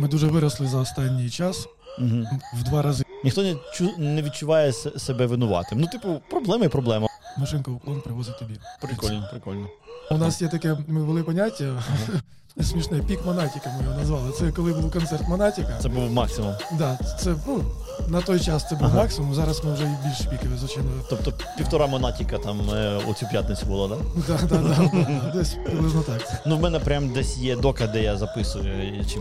ми дуже виросли за останній час Угу. в два рази. Ніхто не чу не відчуває себе винуватим. Ну, типу, проблема і проблема. Машинка уклон привозить тобі. Прикольно, прикольно. У нас є таке, ми вели поняття. Смішне пік Монатіка ми його назвали. Це коли був концерт Монатіка. Це був максимум. Да, це ну, на той час це був Ага. максимум. Зараз ми вже і більш пікові, звичайно. Тобто півтора монатіка там е, у цю п'ятницю було, так? Да? Да, да, десь приблизно так. Ну, в мене прям десь є дока, де я записую, чи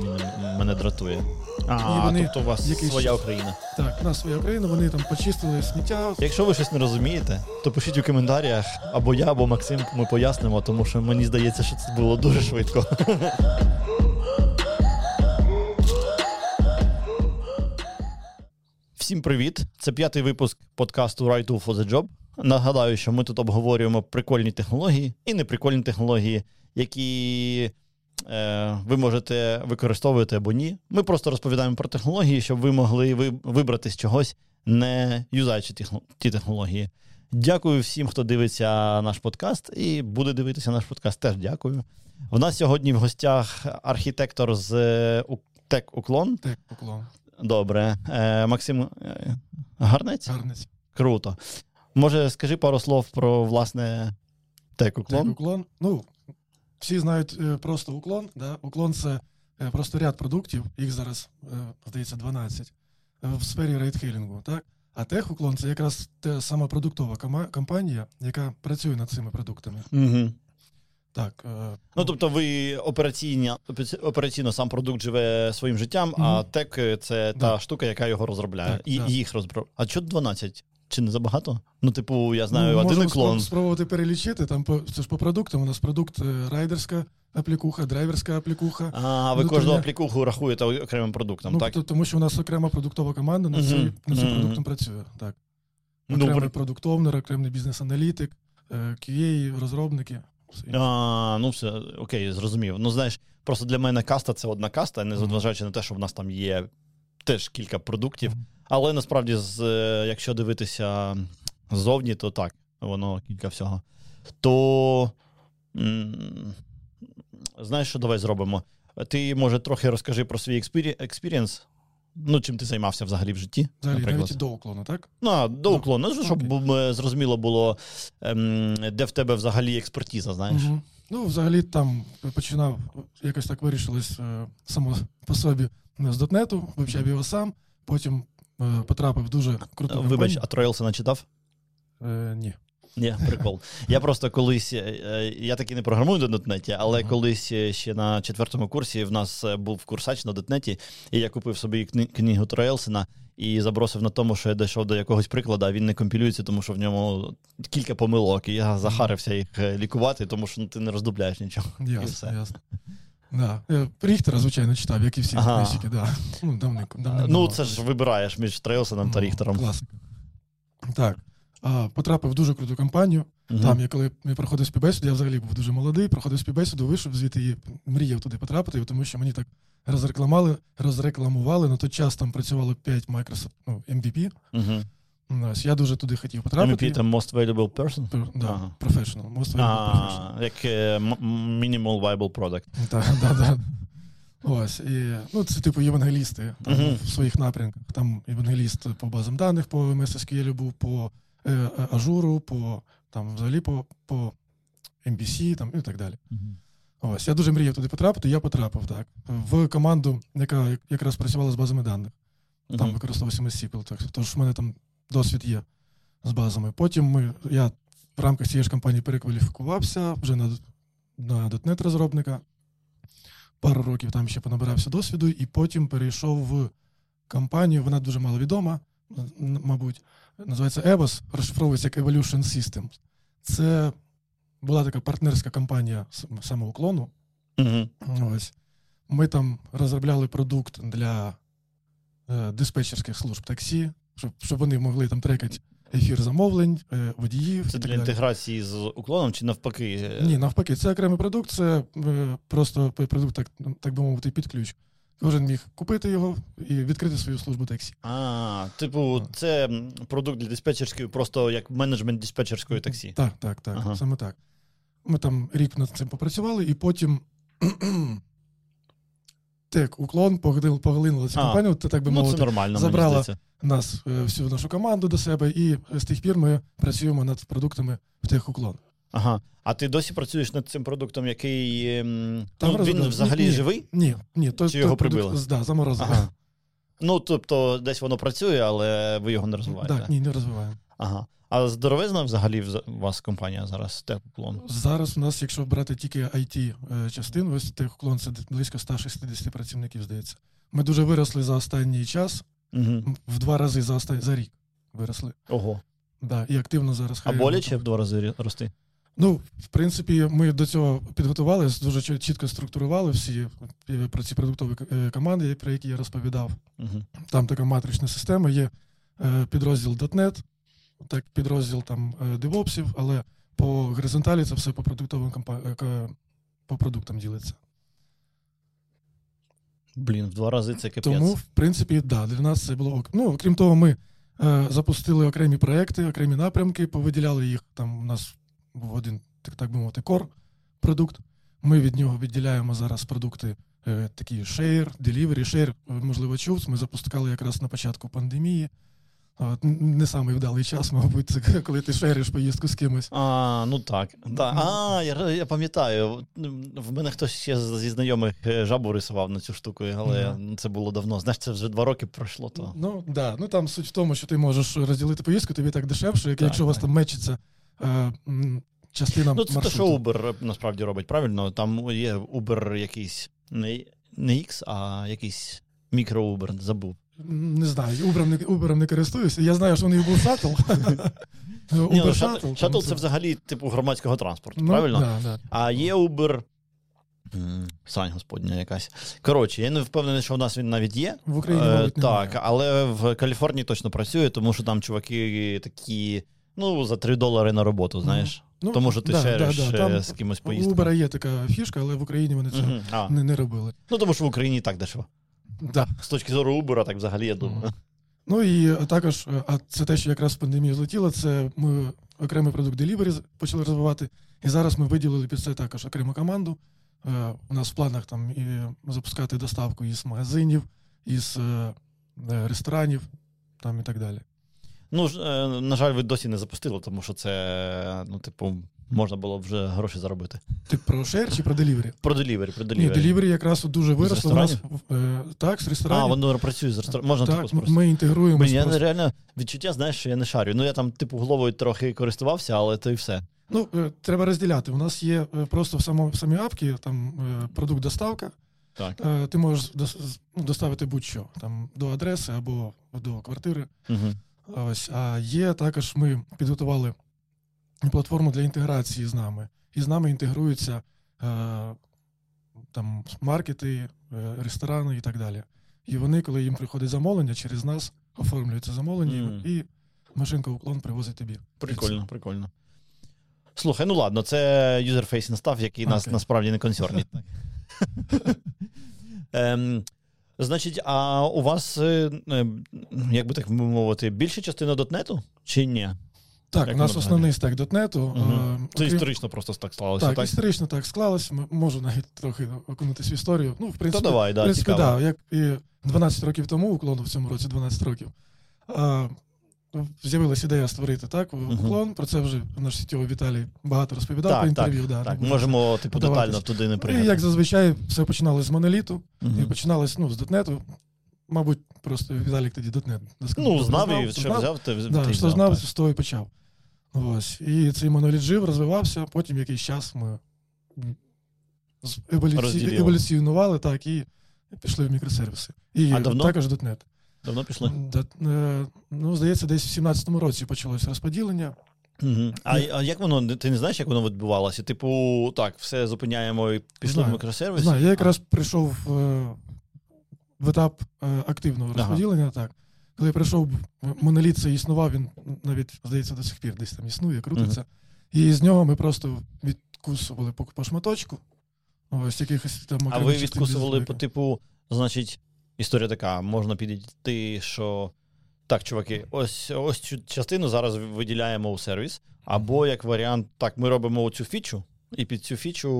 мене дратує. А, І вони тобто у вас якийсь своя Україна. Так, у нас своя Україна, вони там почистили сміття. Якщо ви щось не розумієте, то пишіть у коментарях або я, або Максим, ми пояснимо, тому що мені здається, що це було дуже швидко. Всім привіт! Це п'ятий випуск подкасту Right Tool for the Job. Нагадаю, що ми тут обговорюємо прикольні технології і неприкольні технології, які ви можете використовувати або ні. Ми просто розповідаємо про технології, щоб ви могли вибрати з чогось, не юзаючи ті технології. Дякую всім, хто дивиться наш подкаст, і буде дивитися наш подкаст. Теж дякую. У нас сьогодні в гостях архітектор з е, Тек Уклон. Так, уклон. Добре. Е, Максим е, Гарнець? Круто. Може, скажи пару слов про власне Так, Уклон? уклон. Ну, всі знають е, просто уклон. Да? Уклон це е, просто ряд продуктів, їх зараз, е, здається, 12 е, в сфері рейтхейлінгу. Так? А техуклон це якраз та сама продуктова компанія, яка працює над цими продуктами. Угу. Так, Ну, тобто, ви операційно, операційно сам продукт живе своїм життям, а тек це Да. та штука, яка його розробляє. Так, і да. їх розробляє. А що 12? Чи не забагато? Ну, типу, я знаю, ну, один можемо клон. спро- спробувати перелічити. Там по, це ж по продуктам. У нас продукт е, райдерська аплікуха, драйверська аплікуха. А, ви Ну, кожного аплікуху рахуєте окремим продуктом, ну, так? то- тому що у нас окрема продуктова команда над, цим, мгм. продуктом працює. Так. Ну, Окремий при- продуктовнер, окремий бізнес-аналітик, е, QA, розробники. А, ну все, окей, зрозумів. Ну, знаєш, просто для мене каста це одна каста, не зважаючи на те, що в нас там є теж кілька продуктів. Мгм. Але насправді, з, е, якщо дивитися ззовні, то так, воно кілька всього. То знаєш, що давай зробимо? Ти, може, трохи розкажи про свій experi- experience. Ну, чим ти займався взагалі в житті? Взагалі, наприклад. навіть до Uklon у, так? Ну, до Ну, Uklon у, ну, щоб окей. е, зрозуміло було, ем, де в тебе взагалі експертиза, знаєш. Мгм. Ну, взагалі там починав, якось так вирішилось е, само по собі з дотнету, вивчав його сам, потім потрапив дуже круту Вибач, а Тройлса не читав? Е, ні. Ні, прикол. Я просто колись, е, е, я таки не програмую до дотнеті, але Ага. колись е, ще на четвертому курсі в нас е, був курсач на дотнеті, і я купив собі кни- книгу Троєлсена і забросив на тому, що я дійшов до якогось прикладу, а він не компілюється, тому що в ньому кілька помилок. І я захарився їх е, лікувати, тому що ну, ти не роздупляєш нічого. І Ясно, все. ясно. Да. Ріхтера, звичайно, читав, як і всі Ага. книжки, да. Ну, давненько, Ну, це ж вибираєш між Троєлсеном та Ну, Ріхтером. Класика. Так. А, потрапив в дуже круту компанію. Мгм. Там, я коли я проходив співбесіду, я взагалі був дуже молодий, проходив співбесіду, вийшов звідти і мріяв туди потрапити, тому що мені так розрекламували, розрекламували. На той час там працювало 5 Microsoft ну, MVP. Мгм. Ось, я дуже туди хотів потрапити. MVP – це Most Valuable Person? Пер- Да, Ага. professional, most valuable professional. Як е, Minimal Viable Product. Так, да, да. Ось, і, ну, це типу євангелісти там, Мгм. в своїх напрямках. Там евангеліст по базам даних, по MS SQL був, по е, е, ажуру, по там взагалі по, по MBC там, і так далі. Ось, я дуже мріяв туди потрапити, я потрапив так. В команду, яка якраз працювала з базами даних. Там Мгм. використовувався MySQL, так. Тож в мене там досвід є з базами. Потім ми, я в рамках цієї ж компанії перекваліфікувався вже на, на .NET розробника. Пару років там ще понабирався досвіду, і потім перейшов в компанію, вона дуже маловідома, мабуть. Називається EVOS, розшифровується як Evolution Systems. Це була така партнерська компанія с- самоуклону. Мгм. Ось. Ми там розробляли продукт для е, диспетчерських служб таксі, щоб, щоб вони могли там трекати ефір замовлень, е, водіїв. Це і так для далі. інтеграції з уклоном чи навпаки? е, Ні, навпаки, це окремий продукт, це е, просто продукт, так, так би мовити, під ключ. Кожен міг купити його і відкрити свою службу таксі. А, типу, це продукт для диспетчерської, просто як менеджмент диспетчерської таксі. Так, так, так, Ага. саме так. Ми там рік над цим попрацювали, і потім тек уклон поглинула, поглинула цю компанію, то так би Ну, це мовити, нормально, забрала нас е, всю нашу команду до себе, і з тих пір ми працюємо над продуктами в техуклон. Ага. А ти досі працюєш над цим продуктом, який. ем, Там ну, він взагалі Ні, живий? Ні, ні, то, Чи його прибили? Да, заморозили. Ага. Ну, тобто, десь воно працює, але ви його не розвиваєте. Так, ні, не розвиваємо. Ага. А здоровезна взагалі у вас компанія зараз теплон? Зараз у нас, якщо брати тільки it е, частину, ось техуклон це близько 160 працівників, здається. Ми дуже виросли за останній час, Угу. в два рази за остан... за рік виросли. Ого. Да, і активно зараз А боляче в два рази рости? Ну, в принципі, ми до цього підготувалися, дуже чітко структурували всі е, про ці продуктові е, команди, про які я розповідав. Угу. Там така матрична система, є підрозділ .NET, так, підрозділ там DevOpsів, але по горизонталі це все по продуктовим е, по продуктам ділиться. Блін, в два рази це капець. Тому, в принципі, да, для нас це було ок. Ну, окрім того, ми е, запустили окремі проекти, окремі напрямки, повиділяли їх. Там у нас був один, так, так би мовити, кор продукт. Ми від нього відділяємо зараз продукти е, такі share, delivery, share, е, можливо, чув. Ми запускали якраз на початку пандемії. Не самий вдалий час, мабуть, це коли ти шериш поїздку з кимось. А, ну так. Да. А, я, я пам'ятаю. В мене хтось ще зі знайомих е, жабу рисував на цю штуку, але Ага. це було давно. Знаєш, це вже два роки пройшло. То... Ну, да. ну там суть в тому, що ти можеш розділити поїздку, тобі так дешевше, як Так, якщо у вас там мечиться е, частина Ну, це те, що Uber насправді робить, правильно? Там є Uber якийсь не, не X, а якийсь мікро-Uber, забув. Не знаю, Uber не, Uber не користуюся. Я знаю, що у них був шаттл. Ні, ну, шатл, шатл це взагалі типу громадського транспорту, Ну, правильно? Да, да. А є Uber. Сань господня якась. Коротше, я не впевнений, що в нас він навіть є. В Україні, Е, мабуть, немає. але в Каліфорнії точно працює, тому що там чуваки такі, ну, за 3 долари на роботу, знаєш. Ну, тому що ти да, шериш да, да. е, Там з кимось У поїздку. Uber є така фішка, але в Україні вони це а. не, не робили. Ну, тому що в Україні і так дешево. Да. З точки зору Uber, так взагалі, я думаю. Ну і також, е, а це те, що якраз в пандемії злетіло, це ми окремий продукт Delivery почали розвивати. І зараз ми виділили під це також окрему команду. Е, У нас в планах там і запускати доставку із магазинів, із е, е, ресторанів там і так далі. Ну, е, на жаль, ви досі не запустили, тому що це, ну, типу, можна було вже гроші заробити. Ти про шер чи про делівері? Про делівері, про Ні, делівері. делівері якраз дуже виросло. У нас, е, так, з А, воно працює з ресторану. Можна типу так, спросити. ми інтегруємо. Блін, я не- реально відчуття, знаєш, що я не шарю. Ну, я там, типу, головою трохи користувався, але то і все. Ну, е, треба розділяти. У нас є е, просто в, само, в самій апці там продукт доставка. Так. Ти можеш ну, доставити будь-що там до адреси або до квартири. Угу. Ось, а є також ми підготували платформу для інтеграції з нами. І з нами інтегруються е, там маркети, е, ресторани і так далі. І вони, коли їм приходить замовлення, через нас оформлюють це замовлення, Мгм. і машинка уклон привозить тобі. Прикольно, прикольно. Слухай, ну ладно, це user-facing stuff, який нас насправді не консернить. ем, значить, а у вас, е, як би так мовити, більша частина .NET у чи ні? Так, Як у нас основний стек .NET у. Угу. Це окрім- історично просто так сталося, Так, так? історично так склалось. Можу навіть трохи окунутися в історію. Ну, в То принципі, давай, в принципі, да, як і 12 років тому, Uklon у в цьому році 12 років. А, з'явилася ідея створити так, уклон. Про це вже наш сітєвий Віталій багато розповідав Так, по так, інтерв'ю. да, Так, можемо, типу, подаватись. детально туди не прийти. І як зазвичай, все починалося з моноліту, Мгм. і починалось ну, з дотнету. Мабуть, просто Віталік тоді дотнет. Ну, знав і що взяв, ти Да, ти що знав, з того і почав. Ось. І цей моноліт жив, розвивався, потім якийсь час ми еволюці... Еволюціонували так, і пішли в мікросервіси. І А давно? також .NET. Давно пішли? Е, Ну, здається, десь в 17-му році почалось розподілення. Угу. А, а як воно, ти не знаєш, як воно відбувалося? Типу, так, все зупиняємо і пішли Знаю. в мікросервіс? Знаю, я якраз прийшов е, в етап е, активного Ага. розподілення. Так. Коли прийшов, моноліт це існував, він навіть, здається, до сих пір десь там існує, крутиться. І з нього ми просто відкусували по, по шматочку. Ось якихось там А ви відкусували по типу, значить, історія така, можна підійти, що так, чуваки, ось ось цю частину зараз виділяємо у сервіс. Або як варіант, так, ми робимо цю фічу, І під цю фічу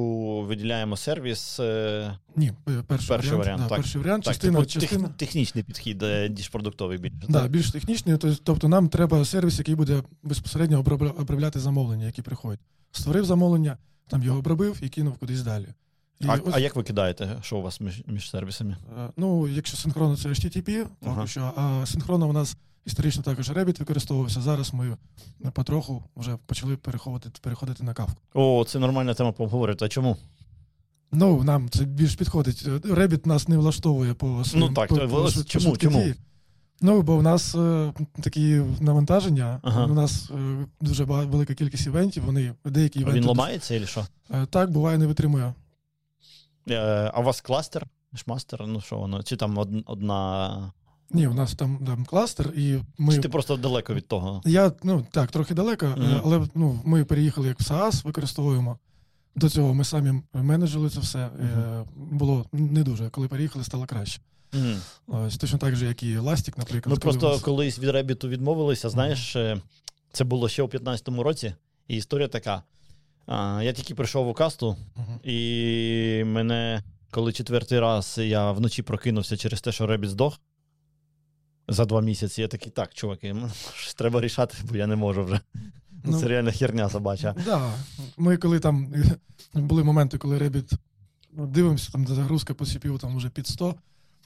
виділяємо сервіс. е, Ні, е, перший, Перший варіант. варіант, да, так. Перший варіант, Так, частина, типу, тех- технічний підхід, е, ніж продуктовий більше. да, так? більш технічний. Тобто нам треба сервіс, який буде безпосередньо обробляти замовлення, які приходять. Створив замовлення, там його обробив і кинув кудись далі. І А, ось, а як ви кидаєте, що у вас між, між сервісами? ну, якщо синхронно, це HTTP, Ага. що, а синхронно у нас історично також Rabbit використовувався. Зараз ми е, потроху вже почали переходити, переходити на кавку. О, це нормальна тема поговорити. А чому? Ну, нам це більш підходить. Rabbit нас не влаштовує по своїм, Ну так, по, то по, швид- чому, чому? Ну, бо в нас е, такі навантаження, Ага. у нас е, дуже велика кількість івентів, вони деякі івенти. Він ламається чи що? Е, так, буває, не витримує. Е, А у вас кластер? Шмастер? Ну що воно? Чи там одна. Ні, у нас там, там кластер, і ми. Чи ти просто далеко від того? Я ну так, трохи далеко, Мгм. але ну, ми переїхали як в SaaS, використовуємо. До цього ми самі менеджили це все. Е, було не дуже. Коли переїхали, стало краще. Мгм. Ось точно так же, як і Elastic, наприклад. Ми коли просто нас- колись від Ребіту відмовилися. Знаєш, е, це було ще у 15-му році, і історія така. А, Я тільки прийшов у касту, і мене, коли четвертий раз я вночі прокинувся через те, що Ребіт здох за два місяці, я такий, так, чуваки, треба рішати, бо я не можу вже. Ну, Це реально херня собача. Да. Ми коли там були моменти, коли Rabbit ну, дивимося, там загрузка по CPU там вже під 100.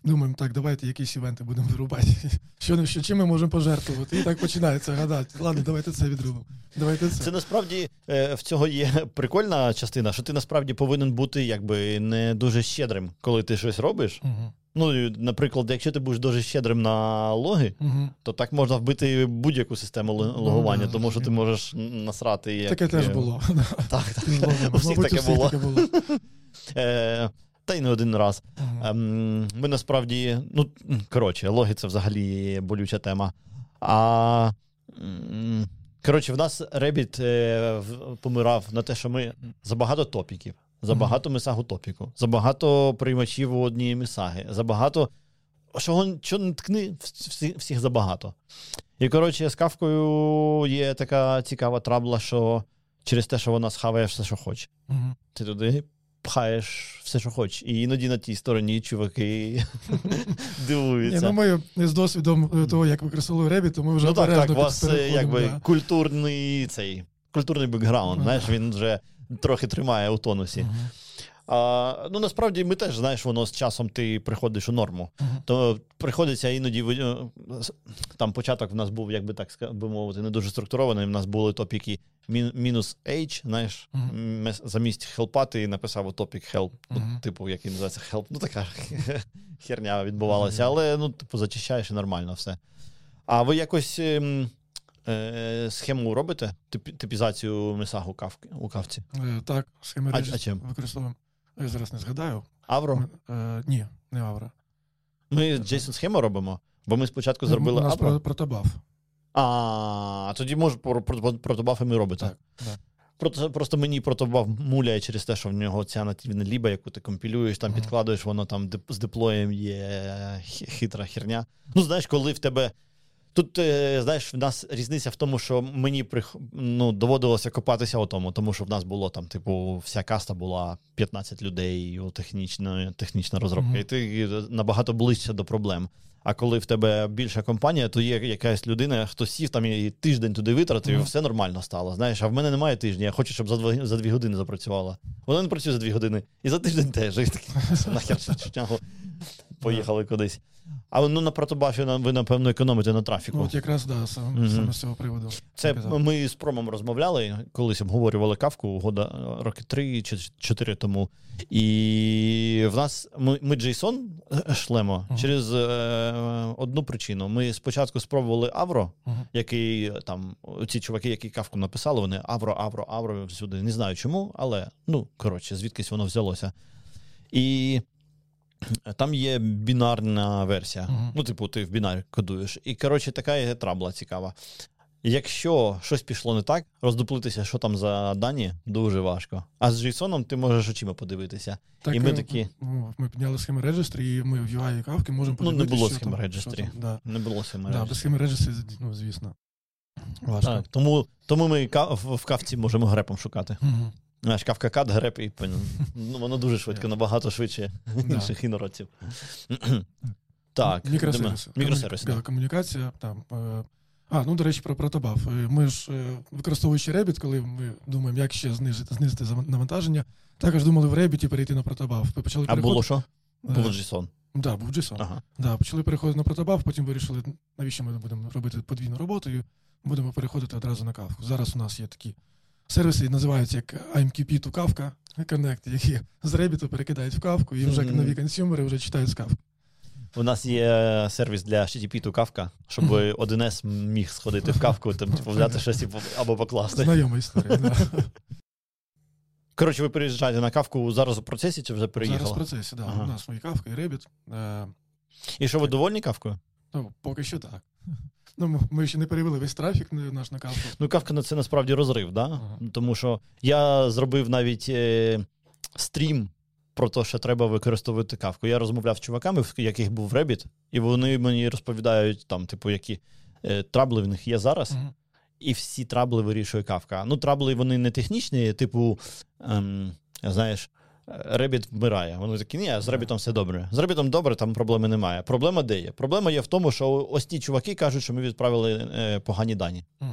Думаємо, так, давайте якісь івенти будемо вирубати. Що, що чим ми можемо пожертвувати? І так починається гадати. Ладно, давайте це відробимо. Давайте це. Це насправді е, в цього є прикольна частина, що ти насправді повинен бути якби не дуже щедрим, коли ти щось робиш. Угу. Ну, наприклад, якщо ти будеш дуже щедрим на логи, Угу. то так можна вбити будь-яку систему Ну, логування, тому що ти можеш насрати. Як, Таке теж е, було. Так, так. У всіх таке було. та й не один раз. Мгм. Ем, ми насправді, ну, коротше, логи це взагалі болюча тема. А коротше, в нас Ребіт е, помирав на те, що ми забагато топіків, забагато месагу топіку, забагато приймачів у однієї месаги, забагато. Що, що не ткни, всі, всіх забагато. І коротше, з кавкою є така цікава трабла, що через те, що вона схаває все, що хоче. Мгм. Ти туди пхаєш все, що хочеш. І іноді на тій стороні чуваки дивуються. ну ми з досвідом е, того, як використовували Rabbit, то ми вже Ну так, так, у вас е, якби культурний цей культурний бекграунд, Ну, знаєш, він вже трохи тримає у тонусі. А, ну насправді ми теж знаєш, воно з часом ти приходиш у норму. Мгм. То приходиться іноді е, там початок в нас був, як би так би мовити, не дуже структурований. В нас були топіки мінус H, знаєш, мес- замість хелпа ти написав топік help, ну, Мгм. типу, який називається help. Ну така херня відбувалася, але ну, типу, зачищаєш і нормально все. А ви якось ем, е, схему робите? Тип- типізацію месагу у кавці? Е, Так, схеми А- а чим? використовуємо. Я зараз не згадаю. Авро? Е, Ні, не Авра. Ми JSON схему робимо, бо ми спочатку У зробили нас Авро. про- протобаф. А, тоді може про, про, протобафи ми робите. Так, так. Просто, просто мені протобаф муляє через те, що в нього ця нативна ліба, яку ти компілюєш, там підкладуєш, воно там з деплоєм є хитра херня. Ну, знаєш, коли в тебе. Тут, е, знаєш, в нас різниця в тому, що мені прих... ну, доводилося копатися у тому, тому що в нас було там, типу, вся каста була 15 людей, о, технічна, технічна розробка, Мгм. і ти набагато ближче до проблем. А коли в тебе більша компанія, то є якась людина, хто сів там і тиждень туди витратив, і все нормально стало. Знаєш, а в мене немає тижня. Я хочу, щоб за два за дві години запрацювала. Вона не працює за дві години. І за тиждень теж. Поїхали кудись. А ну на протобафі ви, напевно, економите на трафіку. От якраз да, саме, Мгм. саме з цього приводу. Це ми з промом розмовляли, колись обговорювали кавку года е, роки три чи чотири тому. І в нас ми, ми JSON шлемо Ага. через е, одну причину. Ми спочатку спробували Авро, Мгм. який е, там ці чуваки, які кавку написали, вони Авро, Авро, Авро всюди. Не знаю чому, але ну коротше, звідкись воно взялося. І там є бінарна версія. Мгм. Ну, типу, ти в бінарі кодуєш. І коротше, така є трабла цікава. Якщо щось пішло не так, роздуплитися, що там за дані, дуже важко. А з JSON ти можеш очима подивитися. Так, І ми е, такі- ну, Ми підняли схеми Registry, і ми в UI і кавки можемо Ну, не подивитися. було схеми там, Да. Не було семи Да, без схеми Registry, ну, звісно. Важко. Так, тому, тому ми в кавці можемо грепом шукати. Мгм. Знаєш, кавка-кат, греб і ну, воно дуже швидко, набагато швидше інших інородців. Так, мікросервіси. Мікросервіси. Комунікація. Там, е, а, ну, до речі, про протобаф. Ми ж, е, використовуючи Rебit, коли ми думаємо, як ще знизити знизити навантаження, також думали в Rебit перейти на протобаф. А було що? Був JSON. Так, да, був JSON. Ага. Да, Почали переходити на протобаф, потім вирішили, навіщо ми будемо робити подвійну роботу, і будемо переходити одразу на кавку. Зараз у нас є такі сервіси, називаються як IMQP to Kafka Connect, які з Rебit перекидають в кавку, і вже mm-hmm. нові консюмери вже читають з кавки. У нас є сервіс для HTTP to Kafka, щоб 1С міг сходити в кавку, там типу, взяти щось або покласти. Знайома історія. да. Коротше, ви переїжджаєте на кавку зараз у процесі чи вже переїхали? Зараз в процесі, так. Да. Ага. У нас мої кавка і. Е, і що ви довольні кавкою? Ну, поки що так. Ну, Ми ще не перевели весь трафік наш на кавку. Ну, кавка це насправді розрив, да? Ага. тому що я зробив навіть е, стрім про те, що треба використовувати кавку. Я розмовляв з чуваками, в яких був Rебit, і вони мені розповідають, там, типу, які е, трабли в них є зараз. Ага. І всі трабли вирішує кавка. Ну, трабли вони не технічні, типу, ем, знаєш, Ребіт вмирає. Вони такі, ні, з Ребітом все добре. З Ребітом добре, там проблеми немає. Проблема де є? Проблема є в тому, що ось ті чуваки кажуть, що ми відправили е, погані дані. Угу.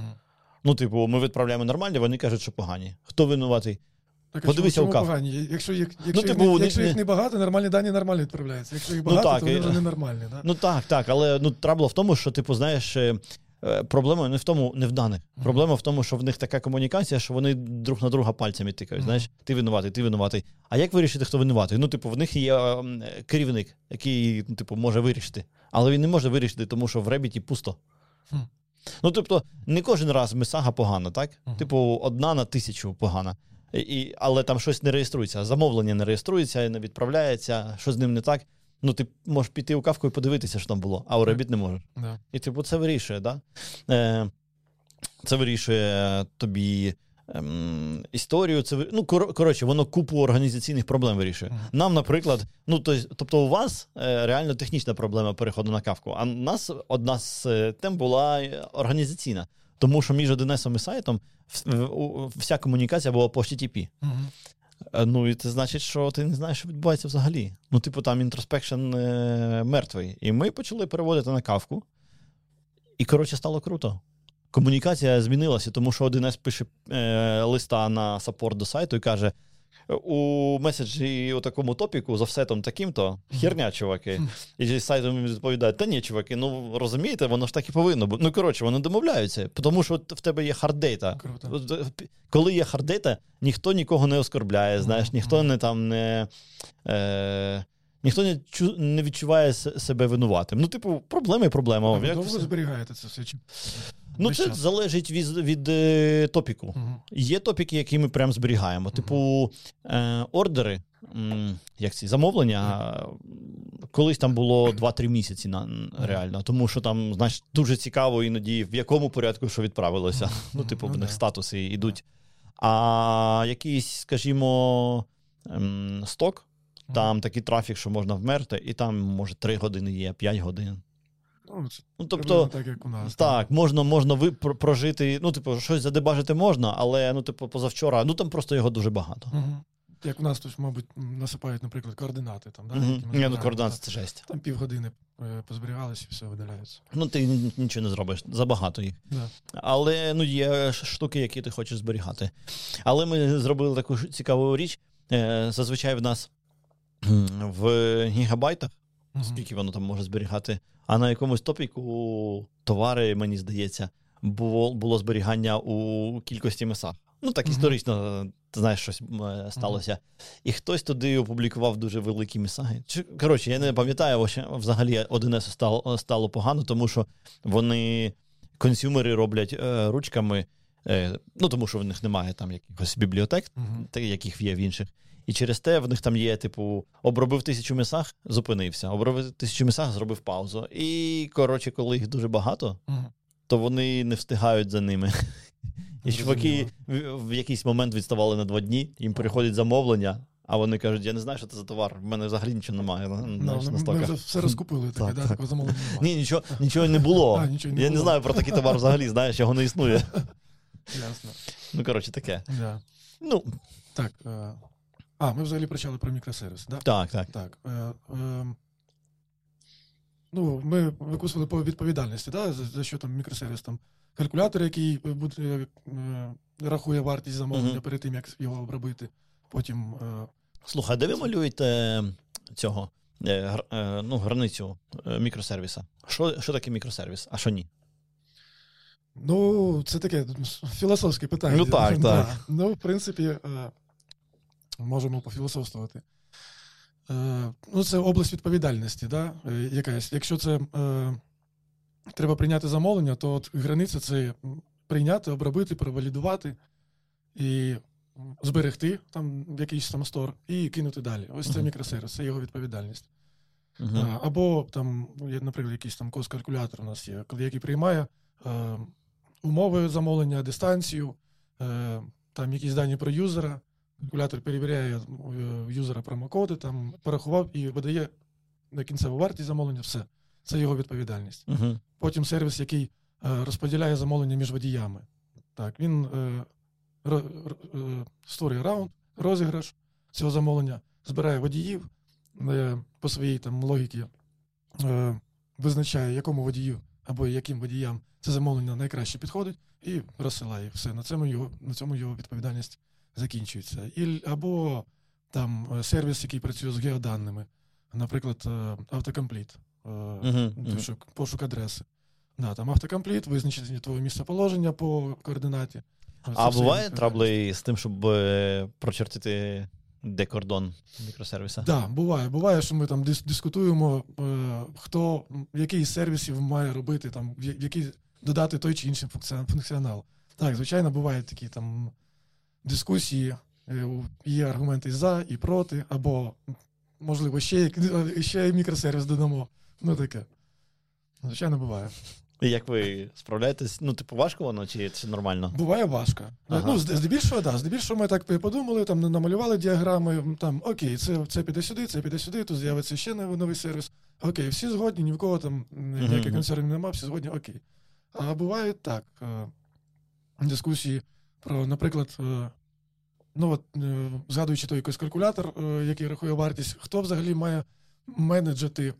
Ну, типу, ми відправляємо нормальні, вони кажуть, що погані. Хто винуватий? Так, Подивися у погані. Якщо їх ну, якщо, ну, типу, їх, якщо їх небагато, нормальні дані нормально відправляються. Якщо їх ну, багато, ну, так, то вони вже ненормальні. Да? Ну так, так. Але ну, трабла в тому, що, типу, знаєш, Е, проблема не в тому, не в даних. Проблема в тому, що в них така комунікація, що вони друг на друга пальцями тикають. Знаєш, ти винуватий, ти винуватий. А як вирішити, хто винуватий? Ну, типу, в них є керівник, який ну, типу, може вирішити. Але він не може вирішити, тому що в ребіті пусто. Ну, тобто, не кожен раз месага погана, так? Типу, одна на тисячу погана. І, Але там щось не реєструється. Замовлення не реєструється, не відправляється, що з ним не так. Ну, ти можеш піти у кавку і подивитися, що там було, а у Ребіт не можеш. Yeah. І типу, це вирішує, да? Е, це вирішує тобі ем, історію. Це ну, кор- коротше, воно купу організаційних проблем вирішує. Нам, наприклад, ну то, тобто, у вас е, реально технічна проблема переходу на кавку, а у нас одна з е, тем була організаційна. Тому що між 1 і сайтом вся комунікація була по HTTP. Mm-hmm. Е, ну, і це значить, що ти не знаєш, що відбувається взагалі. Ну, типу, там introspection е, мертвий. І ми почали переводити на Kafka у. І, коротше, стало круто. Комунікація змінилася, тому що один пише е, листа на support до сайту і каже: у меседжі у такому топіку за всетом таким-то херня, чуваки. І зі сайтом відповідають, та ні, чуваки, ну розумієте, воно ж так і повинно бути. Ну, коротше, вони домовляються, тому що в тебе є hard data. Коли є харддейта, ніхто нікого не оскорбляє, знаєш, ніхто не там не. Е, Ніхто не чу, не відчуває себе винуватим. Ну, типу, проблеми проблема. А ви довго зберігаєте це все? Ну, це залежить від від е, топіку. Угу. Є топіки, які ми прям зберігаємо. Угу. Типу, е, ордери, м, як ці замовлення, угу. колись там було 2-3 місяці на реально. Тому що там, знаєш, дуже цікаво іноді, в якому порядку що відправилося. Ну, типу, в них статуси йдуть. А якийсь, скажімо, ем, сток. Там такий трафік, що можна вмерти, і там, може, 3 години є, 5 годин. Ну, ну, тобто, так, як у нас. Так, можна можна ви прожити, ну, типу, щось задебажити можна, але ну, типу, позавчора, ну там просто його дуже багато. Угу. Як у нас тут, мабуть, насипають, наприклад, координати. Там, да, угу. Ні, ну, координати це жесть. Там півгодини е, позберігалися і все видаляється. Ну, ти нічого не зробиш, забагато їх. Да. Але ну, є штуки, які ти хочеш зберігати. Але ми зробили таку цікаву річ. Е, зазвичай в нас в гігабайтах, скільки воно там може зберігати, а на якомусь топіку товари, мені здається, було було зберігання у кількості месах. Ну, так історично, ти знаєш, щось сталося. І хтось туди опублікував дуже великі месаги. Коротше, я не пам'ятаю, взагалі 1С стало, стало погано, тому що вони консюмери роблять е, ручками. Е, ну, тому що в них немає там якихось бібліотек, uh-huh. яких є в інших. І через те в них там є, типу, обробив тисячу месах, зупинився, обробив тисячу месах, зробив паузу. І, коротше, коли їх дуже багато, то вони не встигають за ними. І чуваки в якийсь момент відставали на два дні, їм приходить замовлення. А вони кажуть, я не знаю, що це за товар, в мене взагалі нічого немає. No, на ми, ми вже все розкупили, таке, да, такого замовлення. Ні, нічого нічого не було. А, нічого не я було. не знаю про такий товар взагалі, знаєш, його не існує. Ясно. Ну, коротше, таке. Yeah. Ну, Так. А, ми взагалі почали про мікросервіс, да? Так, так. Так. Е, е, ну, ми викусили по відповідальності, да? за, за що там мікросервіс, там калькулятор, який буде, е, рахує вартість замовлення Мгм. перед тим, як його обробити. Потім е, Слухай, де ви малюєте цього е, гр- е, ну, границю е, мікросервіса? Що, що таке мікросервіс, а що ні? Ну, це таке філософське питання. Ну, так, Да. так. Ну, в принципі, е, можемо пофілософствувати. Е, Ну, це область відповідальності, да? е, якась. Якщо це е, треба прийняти замовлення, то от границя це прийняти, обробити, провалідувати і зберегти там якийсь там стор і кинути далі. Ось це мікросервіс, це його відповідальність. А, Або там, наприклад, якийсь там кост-калькулятор у нас є, який приймає е, умови замовлення, дистанцію, е, там якісь дані про юзера. Калькулятор перевіряє е, в юзера промокоди, там порахував і видає на кінцеву вартість замовлення, все. Це його відповідальність. Угу. Потім сервіс, який е, розподіляє замовлення між водіями. Так, він е, ро- е, створює раунд, розіграш цього замовлення, збирає водіїв е, по своїй там логіці, визначає, якому водію або яким водіям це замовлення найкраще підходить, і розсилає все. На цьому його, на цьому його відповідальність закінчується. І, або там е, сервіс, який працює з геоданими, наприклад, е, автокомпліт, Мгм, мгм. пошук, адреси. Да, там автокомпліт, визначення твого місцеположення по координаті. А буває трабли з тим, щоб прочертити де кордон мікросервіса? Да, буває. Буває, що ми там дис- дискутуємо, е, хто який із сервісів має робити, там, в який додати той чи інший функціонал. Так, звичайно, бувають такі там дискусії, е, є аргументи за і проти, або, можливо, ще, ще й мікросервіс додамо. Ну таке. Звичайно, буває. І як ви справляєтесь? Ну, типу, важко воно чи це нормально? Буває важко. Ага. Ну, зд- здебільшого, да. Здебільшого ми так подумали, там намалювали діаграми, там окей, це, це піде сюди, це піде сюди, тут з'явиться ще новий сервіс. Окей, всі згодні, ні в кого там ніяких Мгм. концернів немає, всі згодні, окей. А буває так. е, Дискусії про, наприклад, е, ну от, е, згадуючи той якийсь калькулятор, е, який рахує вартість, хто взагалі має менеджити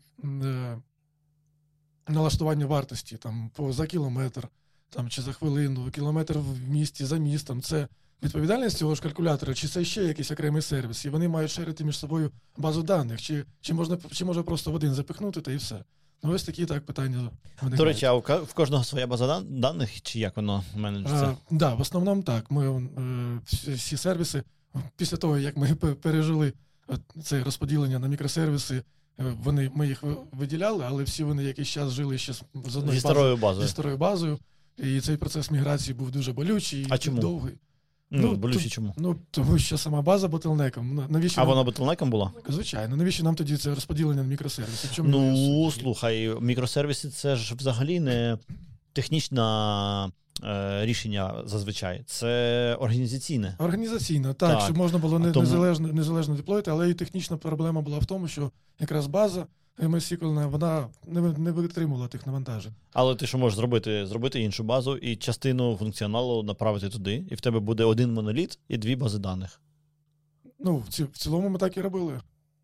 налаштування вартості там, за кілометр там, чи за хвилину, кілометр в місті, за містом. Це відповідальність цього ж калькулятора, чи це ще якийсь окремий сервіс, і вони мають шерити між собою базу даних, чи, чи, можна, чи може просто в один запихнути та і все. Ну, ось такі так питання. виникають. До речі, а в кожного своя база даних, чи як воно менеджиться? Так, да, в основному так. Ми е, всі, сервіси, після того, як ми пе- пережили е, це розподілення на мікросервіси, е, вони, ми їх виділяли, але всі вони якийсь час жили ще з одною Зі старою базою, базою. зі старою базою. І цей процес міграції був дуже болючий і довгий. Ну, ну, болюче чому? Ну, тому що сама база ботлнеком. Навіщо А нам- вона ботлнеком була? Звичайно, навіщо нам тоді це розподілення на мікросервіси? Чому Ну, суть? слухай, мікросервіси це ж взагалі не технічне е, рішення зазвичай, це організаційне. Організаційно, так, Так. щоб можна було не, тому- незалежно, незалежно деплоїти, але і технічна проблема була в тому, що якраз база MS SQL, вона не, не витримувала тих навантажень. Але ти що можеш зробити? Зробити іншу базу і частину функціоналу направити туди, і в тебе буде один моноліт і дві бази даних. Ну, в, ці, в цілому ми так і робили,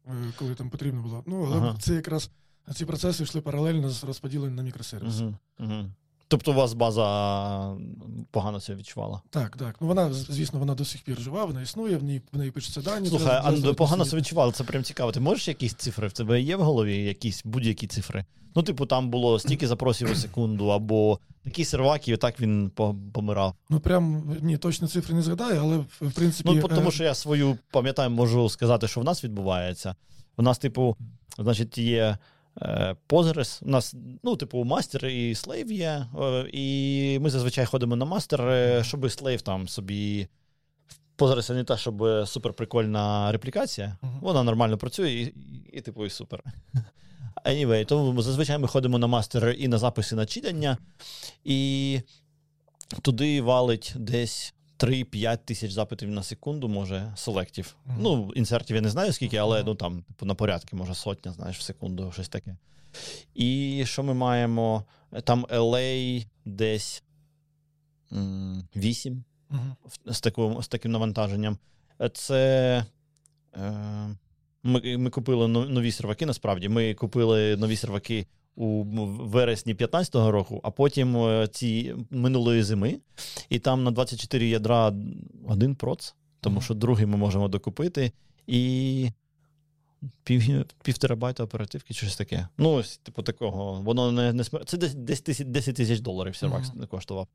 е, коли там потрібно було. Ну, але Ага. це якраз ці процеси йшли паралельно з розподіленням на мікросервіси. Угу, угу. Тобто у вас база погано це відчувала. Так, так. Ну вона, звісно, вона до сих пір жива, вона існує, в ній, в неї пишуться дані. Слухай, для- а для ну, погано це відчувало, це прям цікаво. Ти можеш якісь цифри? В тебе є в голові якісь будь-які цифри? Ну, типу, там було стільки запросів у секунду, або такий сервак, і отак він помирав. Ну прям ні, точно цифри не згадаю, але в, в принципі. Ну, тому е, що я свою пам'ятаю, можу сказати, що в нас відбувається. У нас, типу, значить, є е, у нас, ну, типу, master і slave є, е, і ми зазвичай ходимо на master, е, щоб slave там собі. Postgres не та, щоб суперприкольна реплікація, Мгм. вона нормально працює, і, і, і типу, і супер. Anyway, тому зазвичай ми ходимо на master і на записи на читання, і туди валить десь 3-5 тисяч запитів на секунду, може, select ів. Мгм. Ну, insert ів я не знаю скільки, але Мгм. ну там типу, на порядки, може, сотня, знаєш, в секунду, щось таке. І що ми маємо? Там LA десь м, 8 мгм. в- з, таким, з таким навантаженням. це. Е, ми ми купили нові серваки. Насправді ми купили нові серваки у вересні 2015 року, а потім е, ці минулої зими. І там на 24 ядра один проц, тому що другий ми можемо докупити. І пів, пів терабайта оперативки, щось таке. Ну, ось, типу, такого. Воно не не смер... Це десь 10 тисяч доларів сервак uh-huh. коштував.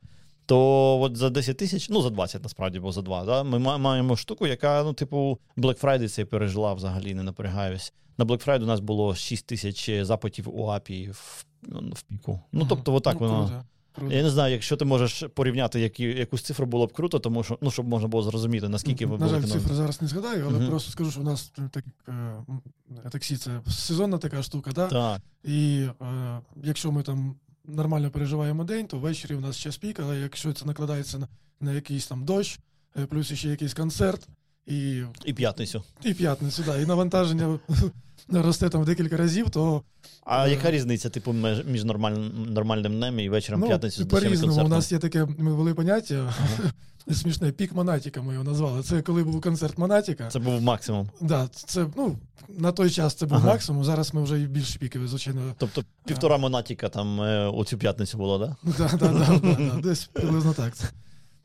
То от за 10 тисяч, ну за 20 насправді, бо за 2, да, ми маємо штуку, яка, ну, типу, Black Friday це пережила взагалі, не напрягаюсь. На Black Friday у нас було 6 тисяч запитів у API в, ну, в піку. Ну, тобто, отак ну, воно. Круто. Я не знаю, якщо ти можеш порівняти, які, якусь цифру було б круто, тому що ну, щоб можна було зрозуміти, наскільки ви На жаль, цифри зараз не згадаю, але uh-huh. просто скажу, що у нас так, е, таксі це сезонна така штука, да? так? І е, якщо ми там нормально переживаємо день, то ввечері у нас час пік, але якщо це накладається на, на якийсь там дощ, е, плюс ще якийсь концерт. І і п'ятницю. І п'ятницю, да. І навантаження росте там в декілька разів, то. А е... яка різниця, типу, між нормальним нормальним днем і вечором ну, п'ятницю? По-різному. У нас є таке, ми ввели поняття. Ага. Смішне, пік Монатіка ми його назвали. Це коли був концерт Монатіка. Це був максимум. Да, це, ну, На той час це був ага. максимум, зараз ми вже і більше піків, звичайно. Тобто півтора Монатіка там е, у цю п'ятницю було, так? Да? Так, так, так, десь приблизно так.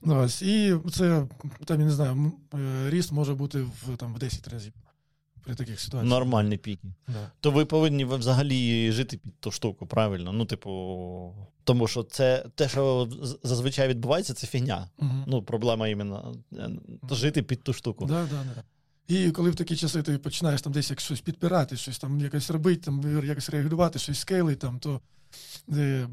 Ось, І це, там, я не знаю, е, ріст може бути в там, в 10 разів при таких ситуаціях. Нормальні піки. Да. То ви повинні взагалі жити під ту штуку, правильно? Ну, типу, тому що це те, що зазвичай відбувається, це фігня. Угу. Ну, проблема іменно е, жити під ту штуку. Да, да, да. І коли в такі часи ти починаєш там десь як щось підпирати, щось там якось робити, там якось реагувати, щось scale ить, там, то е,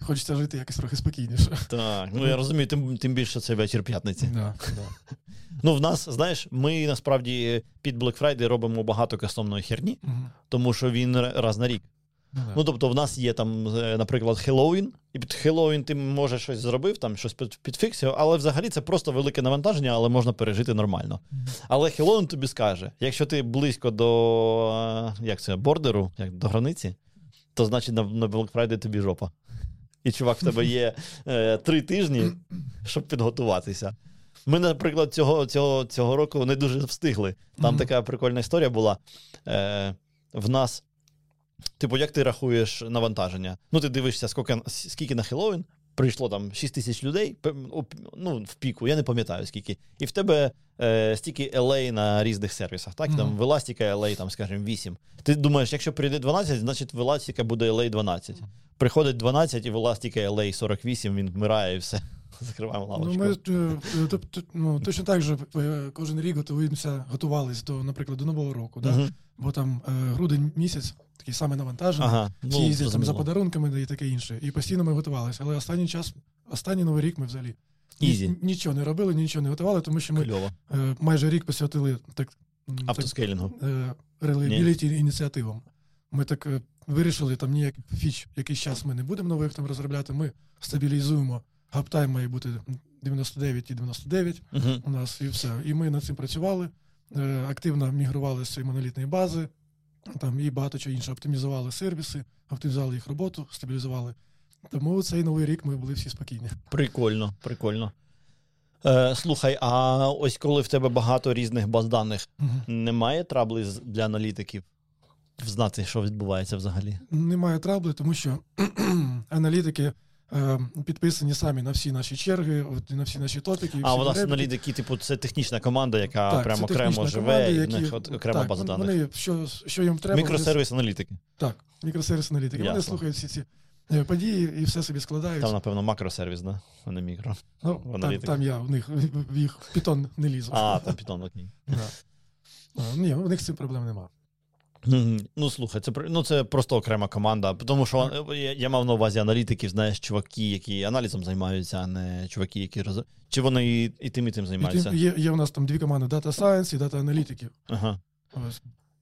Хочеться жити якось трохи спокійніше. Так, ну я розумію, тим тим більше це вечір п'ятниці. Да, да. Ну, в нас, знаєш, ми насправді під Black Friday робимо багато кастомної херні, угу. тому що він раз на рік. Ну, ну, тобто, в нас є там, е, наприклад, Хеллоуін, і під Хеллоуін ти може щось зробив, там щось під fix ив, але взагалі це просто велике навантаження, але можна пережити нормально. Але Хеллоуін тобі скаже: якщо ти близько до е, як це, border у, як до границі, то значить на, на Black Friday тобі жопа і чувак, в тебе є е, три тижні, щоб підготуватися. Ми, наприклад, цього цього, цього року не дуже встигли. Там mm-hmm. така прикольна історія була. Е, В нас, типу, як ти рахуєш навантаження? Ну, ти дивишся, скільки скільки на Хеллоуін, прийшло там 6 тисяч людей, ну, в піку, я не пам'ятаю скільки. І в тебе е, стільки LA на різних сервісах. Так, mm-hmm. там в Elastica LA, там, скажімо, 8. Ти думаєш, якщо прийде 12, значить в Elastica буде LA 12. Приходить 12, і в Elastica LA 48, він вмирає і все. Закриваємо лавочку. Ну, ми е, тобто, ну, точно так же е, кожен рік готуємося, готувалися до, наприклад, до Нового року. Да? Uh-huh. Бо там е, грудень місяць такий саме навантажений, ага, ну, їздять там за подарунками і таке інше. І постійно ми готувалися. Але останній час, останній новий рік ми взагалі Ні, нічого не робили, нічого не готували, тому що ми Кльово. майже рік посвятили так автоскейлінгу релейбіліті ініціативам. Ми так вирішили там ніяких фіч, якийсь час ми не будемо нових там розробляти. Ми стабілізуємо. Гаптайм має бути 99 і 99 uh-huh. у нас, і все. І ми над цим працювали. Е, активно мігрували з цієї монолітної бази, там і багато чого іншого. Оптимізували сервіси, оптимізували їх роботу, стабілізували. Тому цей новий рік ми були всі спокійні. Прикольно, прикольно. Е, Слухай, а ось коли в тебе багато різних баз даних, uh-huh. немає трабли для аналітиків? Знати, що відбувається взагалі? Немає трабли, тому що аналітики підписані самі на всі наші черги, на всі наші топіки. А у нас аналітики, типу, це технічна команда, яка так, прямо окремо живе, і які, окрема так, база даних. Вони, що, що їм треба. Мікросервіс аналітики. Так, мікросервіс аналітики. Ясно. Вони слухають всі ці е, події і все собі складають. Там, напевно, макросервіс, да? а не мікро. Ну, там, там я в них в їх питон не лізу. А, там питон, окей. Да. Ні, у них з цим проблем немає. Ну, слухай, це ну, це просто окрема команда. Тому що я, я мав на увазі аналітиків, знаєш, чуваки, які аналізом займаються, а не чуваки, які роз... Чи вони і, і тим, і тим займаються? Є є у нас там дві команди: Data Science і Data аналітиків. Ага.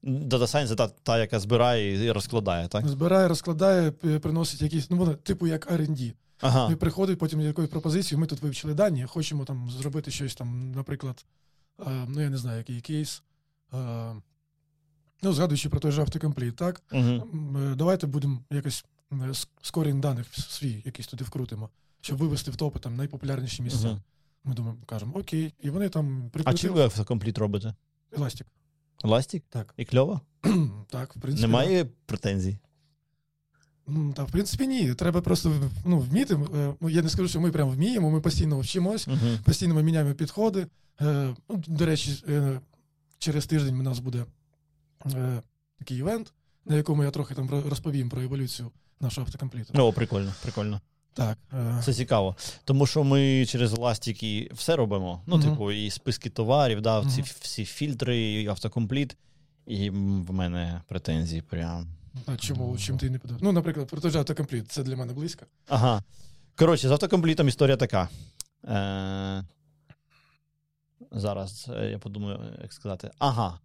Data Science та, та, яка збирає і розкладає, так? Збирає, розкладає, приносить якісь, ну, вона, типу, як R&D. Ага. І приходить потім якоюсь пропозицією, ми тут вивчили дані, хочемо там зробити щось там, наприклад, ну я не знаю, який кейс. Ну, згадуючи про той же автокомпліт, так? uh Давайте будемо якось скорінг даних свій, якийсь туди вкрутимо, щоб вивести в топи там найпопулярніші місця. uh Ми думаємо, кажемо, окей, і вони там А чим ви автокомпліт робите? еластик. Ластик? Так. І кльово? так, в принципі. Немає претензій. Та, в принципі, ні. Треба просто ну, вміти. Е, Ну, я не скажу, що ми прямо вміємо, ми постійно вчимось, Угу. постійно ми міняємо підходи. Е, ну, До речі, е, через тиждень у нас буде е, такий івент, на якому я трохи там розповім про еволюцію нашого автокомпліту. О, прикольно, прикольно. Так. е, Це цікаво. Тому що ми через еластики все робимо. Ну, Мгм. типу, і списки товарів, да, ці Мгм. всі фільтри, і автокомпліт. І в мене претензії прям. А чому чим ти не подобається? Ну, наприклад, про той же автокомпліт, це для мене близько. Ага. Коротше, з автокомплітом історія така. Е... Зараз е, я подумаю, як сказати. Ага.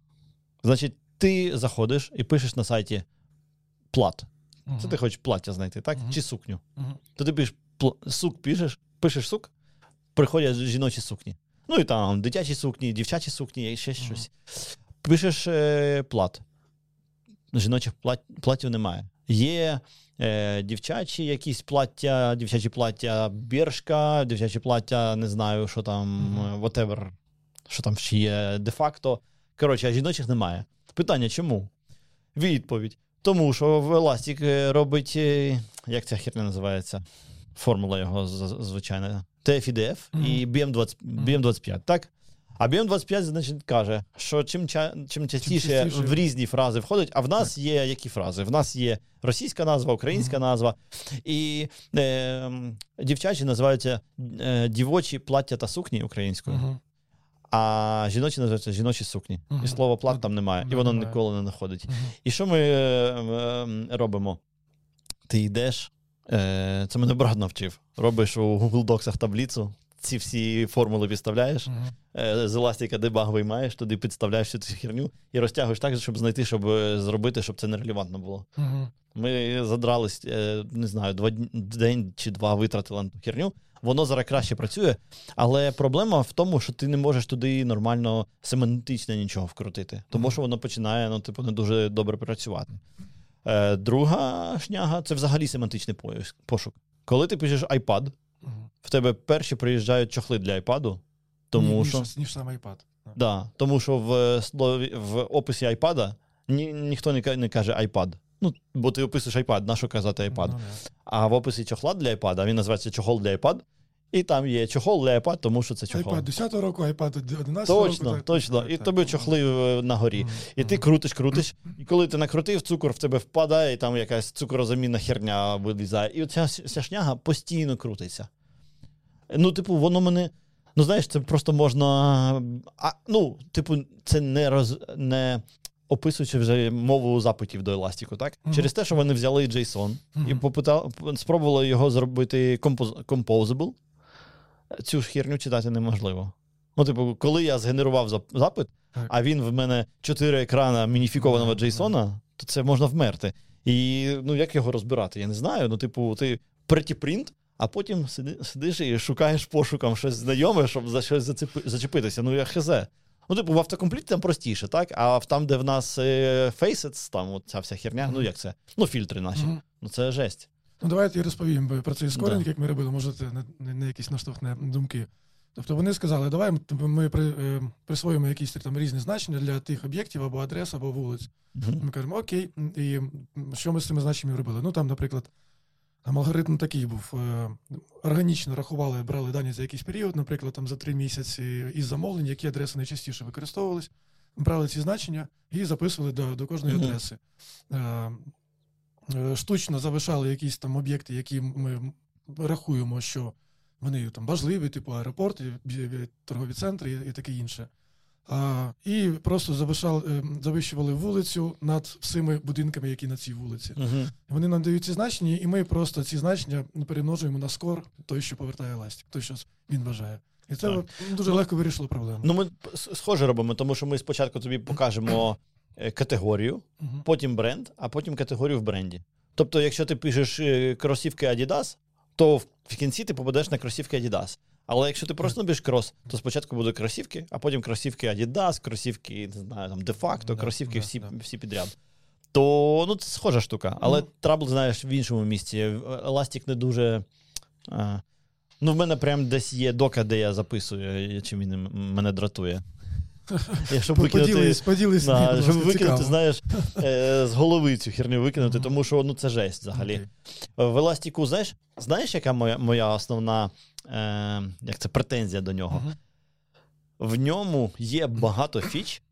Значить, ти заходиш і пишеш на сайті плат. Це ти хочеш плаття знайти, так? Чи сукню? То ти пишеш пл- сук пишеш, пишеш сук, приходять жіночі сукні. Ну і там дитячі сукні, дівчачі сукні і ще щось. Пишеш е, плат. Жіночих плат, платтів немає. Є е, дівчачі якісь плаття, дівчачі плаття біршка, дівчачі плаття, не знаю, що там, е, whatever, що там ще є де-факто. Коротше, а жіночих немає. Питання чому? Відповідь. Тому що в Elastic е, робить, е, як ця херня називається? Формула його звичайна. TF-IDF і BM20, BM25, так? А BM25, значить, каже, що чим, ча- чим частіше частіше- в різні фрази входить, а в нас є які фрази? В нас є російська назва, українська Мгм. назва, і е, дівчачі називаються е, дівочі плаття та сукні українською, Мгм. А жіночі називаються жіночі сукні. Мгм. І слова плат там немає, і воно ніколи не знаходить. Мгм. І що ми е, е, робимо? Ти йдеш, е, це мене брат навчив. Робиш у Google Docs таблицю, ці всі формули підставляєш, е, з еластика дебаг виймаєш, туди підставляєш всю цю херню і розтягуєш так, щоб знайти, щоб е, зробити, щоб це нерелевантно було. Ми задрались, е, не знаю, два день чи два витратили на ту херню. Воно зараз краще працює, але проблема в тому, що ти не можеш туди нормально семантично нічого вкрутити, тому що воно починає ну, типу, не дуже добре працювати. Е, друга шняга це взагалі семантичний пошук. Коли ти пишеш iPad, в тебе перші приїжджають чохли для iPad, тому Ні- що. ніж, сам iPad. Да, тому що в слові в описі iPad ні, ніхто не каже iPad. Ну, бо ти описуєш iPad, на що казати iPad. Ну. А в описі чохла для iPad, він називається чохол для iPad, і там є чохол для iPad, тому що це чохол. iPad 10 року, iPad 11 року. Точно, так, точно. так, І так. тобі чохли е, на горі. Мгм. І ти крутиш, крутиш. І коли ти накрутив, цукор в тебе впадає, і там якась цукорозамінна херня вилізає. І оця ця шняга постійно крутиться. Ну, типу, воно мене. Ну, знаєш, це просто можна. А, ну, типу, це не роз не описуючи вже мову запитів до еластику, так? Мгм. Через те, що вони взяли JSON і попитали, спробували його зробити композ, composable. Цю ж херню читати неможливо. Ну, типу, коли я згенерував запит, Так. а він в мене чотири екрана мініфікованого JSON, то це можна вмерти. І ну як його розбирати? Я не знаю. Ну, типу, ти pretty-print, а потім сиди, сидиш і шукаєш пошуком щось знайоме, щоб за щось зачепитися. Ну, я хз. Ну, типу, в автокомпліті там простіше, так? А в там, де в нас Facets, там от ця вся херня, ну як це? Ну, фільтри наші. Мгм. Ну, це жесть. Ну, давайте я розповім про цей скоринг, Да. як ми робили, може, це не, не, не якісь наштовхне думки. Тобто вони сказали, давай ми, ми при, е, присвоїмо якісь там різні значення для тих об'єктів або адрес, або вулиць. Мгм. Ми кажемо, окей, і що ми з цими значеннями робили? Ну там, наприклад, там алгоритм такий був: е, органічно рахували, брали дані за якийсь період, наприклад, там за три місяці із замовлень, які адреси найчастіше використовувались, брали ці значення і записували до, до кожної Мгм. адреси. Е, е, Штучно залишали якісь там об'єкти, які ми рахуємо, що вони там важливі, типу аеропорти, торгові центри і таке інше. І просто завишали, е, завищували вулицю над всіми будинками, які на цій вулиці. Мгм. Вони нам дають ці значення, і ми просто ці значення перемножуємо на скор, той, що повертає еластик, той, що він бажає. І це Так. дуже легко вирішило проблему. Ну, ми схоже робимо, тому що ми спочатку тобі покажемо е, категорію, Мгм. потім бренд, а потім категорію в бренді. Тобто, якщо ти пишеш е, кросівки Adidas, то в в кінці ти попадеш на кросівки Adidas. Але якщо ти просто напишеш крос, то спочатку будуть кросівки, а потім кросівки Adidas, кросівки, не знаю, там де-факто, кросівки всі, всі підряд. То ну, це схожа штука. Але Ну. trouble, знаєш, в іншому місці. Еластик не дуже. А, Ну, в мене прям десь є дока, де я записую, чим він мене дратує. Я, щоб поділись, поділись, да, ні, щоб викинути, знаєш, е, з голови цю херню викинути, тому що ну, це жесть взагалі. Okay. В Еластіку, знаєш, знаєш, яка моя моя основна е, як це, претензія до нього? Uh-huh. В ньому є багато фіч,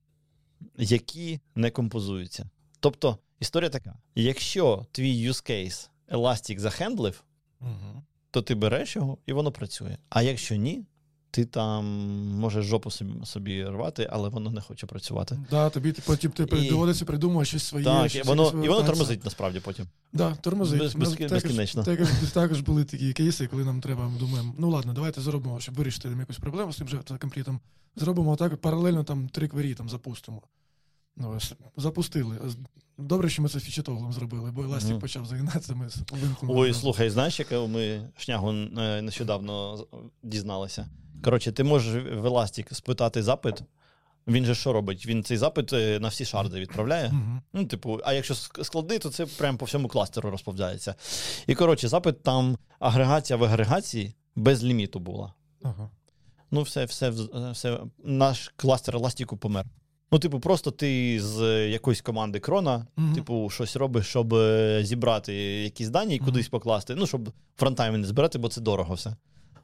які не композуються. Тобто, історія така: якщо твій use case Elastic захендлив, uh-huh. то ти береш його і воно працює. А якщо ні, ти там можеш жопу собі, собі рвати, але воно не хоче працювати. Да, тобі потім ти і... доводиться придумувати щось своє. Так, щось воно, і воно тормозить насправді потім. Да, тормозить. Без, без, також, безкінечно. Також, також були такі кейси, коли нам треба, ми думаємо, ну ладно, давайте зробимо, щоб вирішити там якусь проблему з тим же комплітом. Зробимо так, паралельно там три квері там запустимо. Ну, Запустили. Добре, що ми це фічетоглом зробили, бо еластик mm. почав загинатися, ми вимкнули. Ой, слухай, знаєш, яке ми шнягу е, нещодавно дізналися? Коротше, ти можеш в Elastic спитати запит. Він же що робить? Він цей запит е, на всі шарди відправляє. Uh-huh. Ну, типу, а якщо складний, то це прямо по всьому кластеру розповзається. І коротше, запит там агрегація в агрегації без ліміту була. Uh-huh. Ну, все, все, все, наш кластер еластику помер. Ну, типу, просто ти з якоїсь команди крона, uh-huh. типу, щось робиш, щоб е, зібрати якісь дані і кудись покласти. Ну, щоб фронтайм не збирати, бо це дорого все.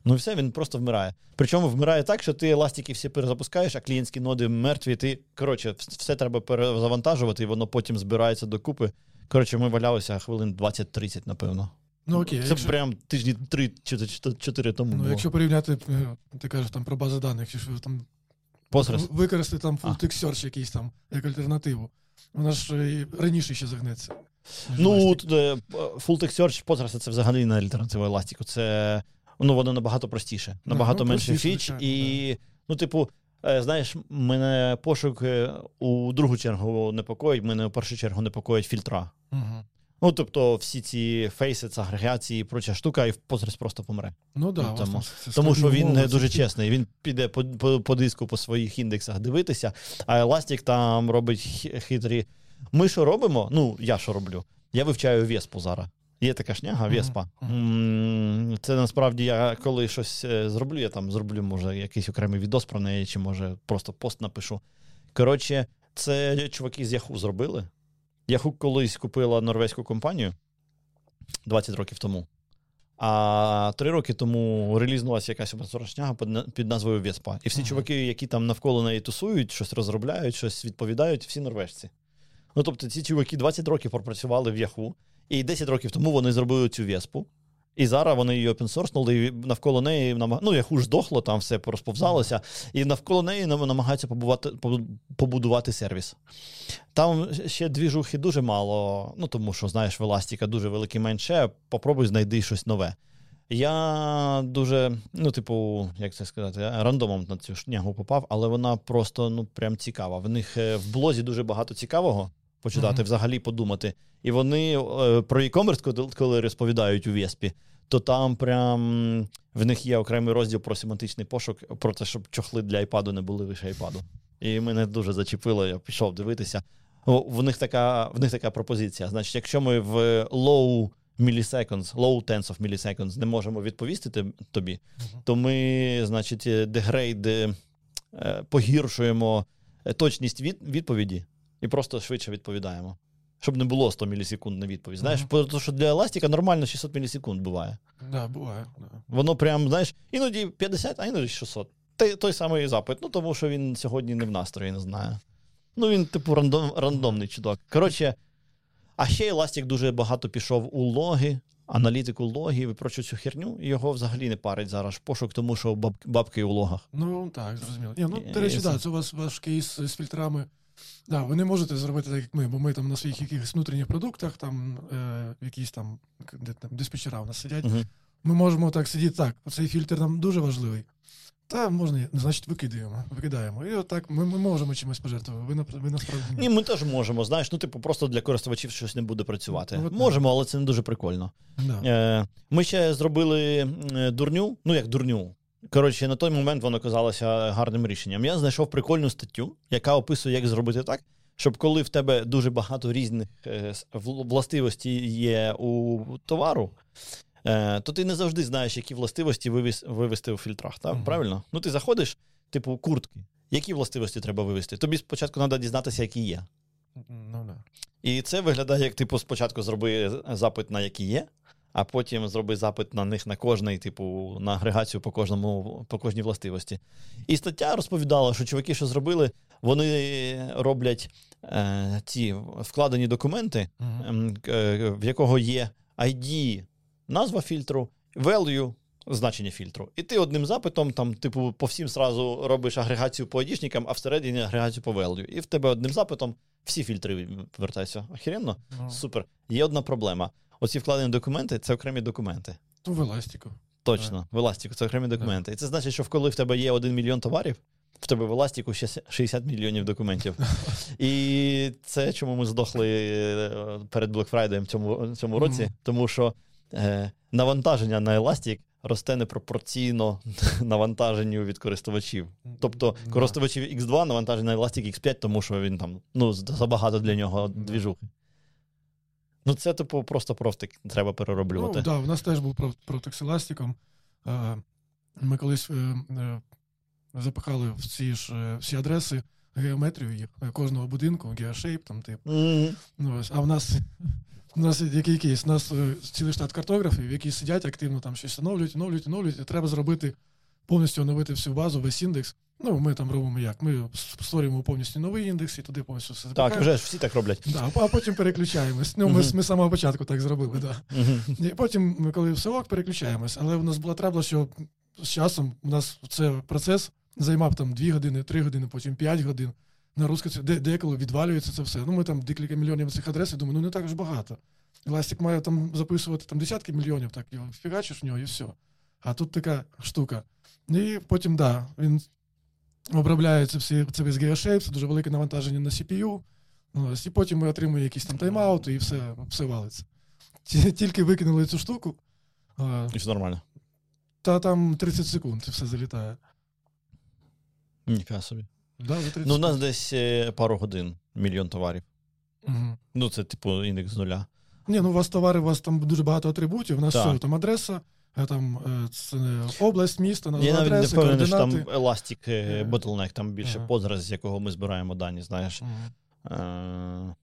Ну і все, він просто вмирає. Причому вмирає так, що ти еластики всі перезапускаєш, а клієнтські ноди мертві. Ти коротше, все треба перезавантажувати, і воно потім збирається докупи. Коротше, ми валялися хвилин 20-30, напевно. Ну окей. Це якщо... прям тижні 3-4 тому. Ну, було. якщо порівняти, е, ти кажеш там про бази даних, якщо там Postgres. використати там full text search якийсь там як альтернативу. Вона ж і раніше ще загнеться. Ну, е, full text search Postgres це взагалі не альтернатива еластику. Це ну воно набагато простіше, набагато ну, менше фіч. І, да. ну, типу, е, знаєш, мене пошук е, у другу чергу непокоїть, мене у першу чергу непокоїть фільтра. Угу. Ну, тобто, всі ці фейси, це агрегації і проча штука, і Postgres просто помре. Ну да, ну, тому, тому що він не дуже чесний. Він піде по, по по, диску по своїх індексах дивитися, а Elastic там робить хитрі. Ми що робимо? Ну, я що роблю? Я вивчаю Веспу зараз. Є така шняга Веспа. Це насправді я коли щось е, зроблю, я там зроблю, може, якийсь окремий відос про неї, чи може просто пост напишу. Коротше, це чуваки з Яху зробили. Яху колись купила норвезьку компанію 20 років тому. А три роки тому релізнулася якась шняга під назвою Веспа. І всі uh-huh. чуваки, які там навколо неї тусують, щось розробляють, щось відповідають, всі норвежці. Ну тобто, ці чуваки 20 років пропрацювали в Яху. І 10 років тому вони зробили цю веспу. І зараз вони її опенсорснули, і навколо неї ну, як уж здохло, там все розповзалося, і навколо неї намагаються побувати, побудувати сервіс. Там ще двіжухи дуже мало, ну тому що, знаєш, веластіка дуже великий менше, попробуй знайди щось нове. Я дуже, ну, типу, як це сказати, рандомом на цю шнягу попав, але вона просто ну, прям цікава. В них е, в блозі дуже багато цікавого почитати, mm-hmm. взагалі подумати. І вони е, про e-commerce, коли розповідають у Веспі, то там прям в них є окремий розділ про семантичний пошук, про те, щоб чохли для iPad не були лише iPad. І мене дуже зачепило, я пішов дивитися. В них така в них така пропозиція. Значить, якщо ми в low milliseconds, low tens of milliseconds не можемо відповісти тобі, то ми, значить, дегрейд е, погіршуємо точність від, відповіді і просто швидше відповідаємо. Щоб не було 100 мілісекунд на відповідь. Знаєш, uh-huh. тому що для еластика нормально 600 мілісекунд буває. Да, буває. Да. Воно прям, знаєш, іноді 50, а іноді 600. Той, той самий запит. Ну, тому що він сьогодні не в настрої, не знаю. Ну, він, типу, рандом, рандомний чудок. Коротше, а ще Еластик дуже багато пішов у логи, аналітику логів і прочу цю херню, і його взагалі не парить зараз пошук, тому що баб, бабки у логах. Ну, так, зрозуміло. Ні, Ну, до речі, так, це у вас ваш кейс з фільтрами. Да, ви не можете зробити так, як ми, бо ми там на своїх якихось внутрішніх продуктах, там е, якісь там де там диспетчера у нас сидять. Uh-huh. Ми можемо так сидіти так. Цей фільтр нам дуже важливий. Та можна, значить, викидаємо, викидаємо. І отак ми ми можемо чимось пожертвувати. Ви, ви насправді. Ні, ми теж можемо. Знаєш, ну, типу, просто для користувачів щось не буде працювати. Ну, можемо, але це не дуже прикольно. Да. Е, Ми ще зробили дурню, ну як дурню. Коротше, на той момент воно казалося гарним рішенням. Я знайшов прикольну статтю, яка описує, як зробити так, щоб коли в тебе дуже багато різних е, властивостей є у товару, е, то ти не завжди знаєш, які властивості вивести у фільтрах. Так? Мгм. Правильно? Ну, ти заходиш, типу, куртки. Які властивості треба вивести? Тобі спочатку треба дізнатися, які є. Ну, да. І це виглядає, як типу, спочатку зроби запит на які є, а потім зроби запит на них на кожний, типу, на агрегацію по кожному, по кожній властивості. І стаття розповідала, що чуваки, що зробили, вони роблять е, ці вкладені документи, е, в якого є ID, назва фільтру, value, значення фільтру. І ти одним запитом, там, типу, по всім сразу робиш агрегацію по ID-шникам, а всередині агрегацію по value. І в тебе одним запитом всі фільтри вертаються. Охеренно? Ну, Супер. Є одна проблема. Оці вкладені документи це окремі документи. ну, в еластику. Точно, в Еластіку це окремі документи. І це значить, що коли в тебе є 1 мільйон товарів, в тебе в Еластіку ще 60 мільйонів документів. І це чому ми здохли е, перед Black Friday в цьому, цьому році, Мгм. тому що е, навантаження на Elastic росте непропорційно навантаженню від користувачів. Тобто користувачів X2 навантаження на Elastic X5, тому що він там ну, забагато для нього двіжухи. Ну, це, типу, просто профтик треба перероблювати. Ну, да, у нас теж був про- протекс еластиком. Ми колись е, е, запихали в ці ж е, всі адреси геометрію їх, кожного будинку, геошейп, там, типу. Мгм. Ну, ось. А в нас, у нас який кейс? У нас цілий штат картографів, які сидять активно там щось оновлюють, оновлюють, оновлюють, і треба зробити повністю оновити всю базу, весь індекс. Ну, ми там робимо як? Ми створюємо повністю новий індекс і туди повністю все Так, вже ж всі так роблять. Да, а потім переключаємось. Ну, ми, Мгм. ми самого початку так зробили, да. І потім, ми коли все ок, переключаємось. Але в нас була требла, що з часом у нас цей процес займав там 2 години, 3 години, потім 5 годин. Нагрузка це де, деколи відвалюється це все. Ну, ми там декілька мільйонів цих адрес, і думаю, ну не так ж багато. Еластик має там записувати там десятки мільйонів, так його фігачиш в нього і все. А тут така штука. І потім, да, він обробляється всі це весь геошейп, це дуже велике навантаження на CPU. Ну, ось, і потім ми отримуємо якісь там тайм-аути, і все, все валиться. Тільки викинули цю штуку, І все нормально. та там 30 секунд і все залітає. Ніфіга собі. Да, за 30 Ну, у нас десь е, пару годин, мільйон товарів. Мгм. Ну, це, типу, індекс з нуля. Ні, ну у вас товари, у вас там дуже багато атрибутів. У нас Так. все, там адреса, там е, це область, місто, назва Я навіть не впевнений, що там. Elastic е, Е, Bottleneck, там більше ага. позраз, з якого ми збираємо дані, знаєш. Е,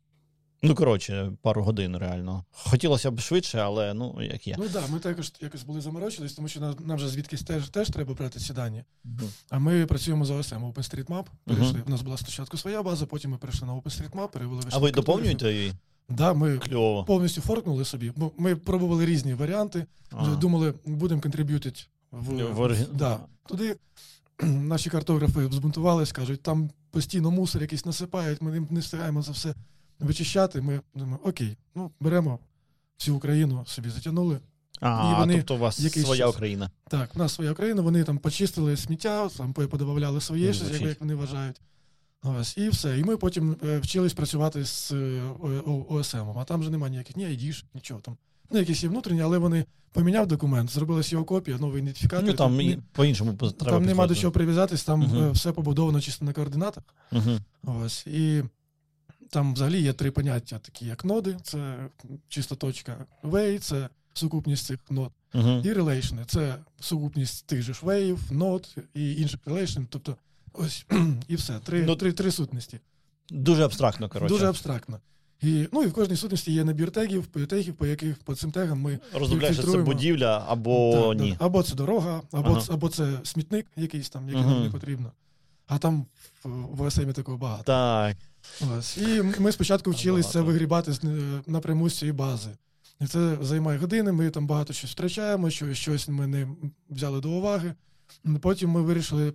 Ну, коротше, пару годин реально. Хотілося б швидше, але ну, як є. Ну так, да, ми також якось були заморочились, тому що нам, нам же звідкись теж, теж треба брати ці дані. Мгм. А ми працюємо за OSM, OpenStreetMap. Перейшли. У нас була спочатку своя база, потім ми перейшли на OpenStreetMap, перевели А ви доповнюєте її? Да, ми Кльово. повністю форкнули собі. Ми пробували різні варіанти. Ага. Думали, будемо контриб'ютити в, В да. туди. Наші картографи збунтувались, кажуть, там постійно мусор якийсь насипають, ми не- встигаємо за все вичищати. Ми думаємо, окей, ну беремо всю Україну собі затягнули. А, і вони тобто у вас своя час- Україна. Так, в нас своя Україна, вони там почистили сміття, там подобавляли своє, щось, як вони вважають. Ось, і все. І ми потім е, вчились працювати з е, OSM, а там же немає ніяких ні ID, нічого там. Ну, якісь є внутрішні, але вони поміняв документ, зробилась його копія, новий ідентифікатор. Ну, там і по-іншому треба там нема до чого прив'язатись, там е, все побудовано чисто на координатах. Мгм. Ось. І там взагалі є три поняття, такі як ноди, це чисто точка. Way – це сукупність цих нод. Мгм. І релейшни це сукупність тих же ж вейв, нод і інших relation. Тобто, ось і все. Три, Ну, три, три сутності. Дуже абстрактно, коротше. Дуже абстрактно. І, ну і в кожній сутності є набір тегів, тегів, по яких по цим тегам ми Роздупляєш, що це будівля або Да, да. ні. або це дорога, або, Ага. це, або це смітник якийсь там, який Мгм. нам не потрібно. А там в, в ОСМі такого багато. Так. Ось. І ми спочатку вчились це вигрібати е, напряму з цієї бази. І це займає години, ми там багато щось втрачаємо, що щось ми не взяли до уваги. Потім ми вирішили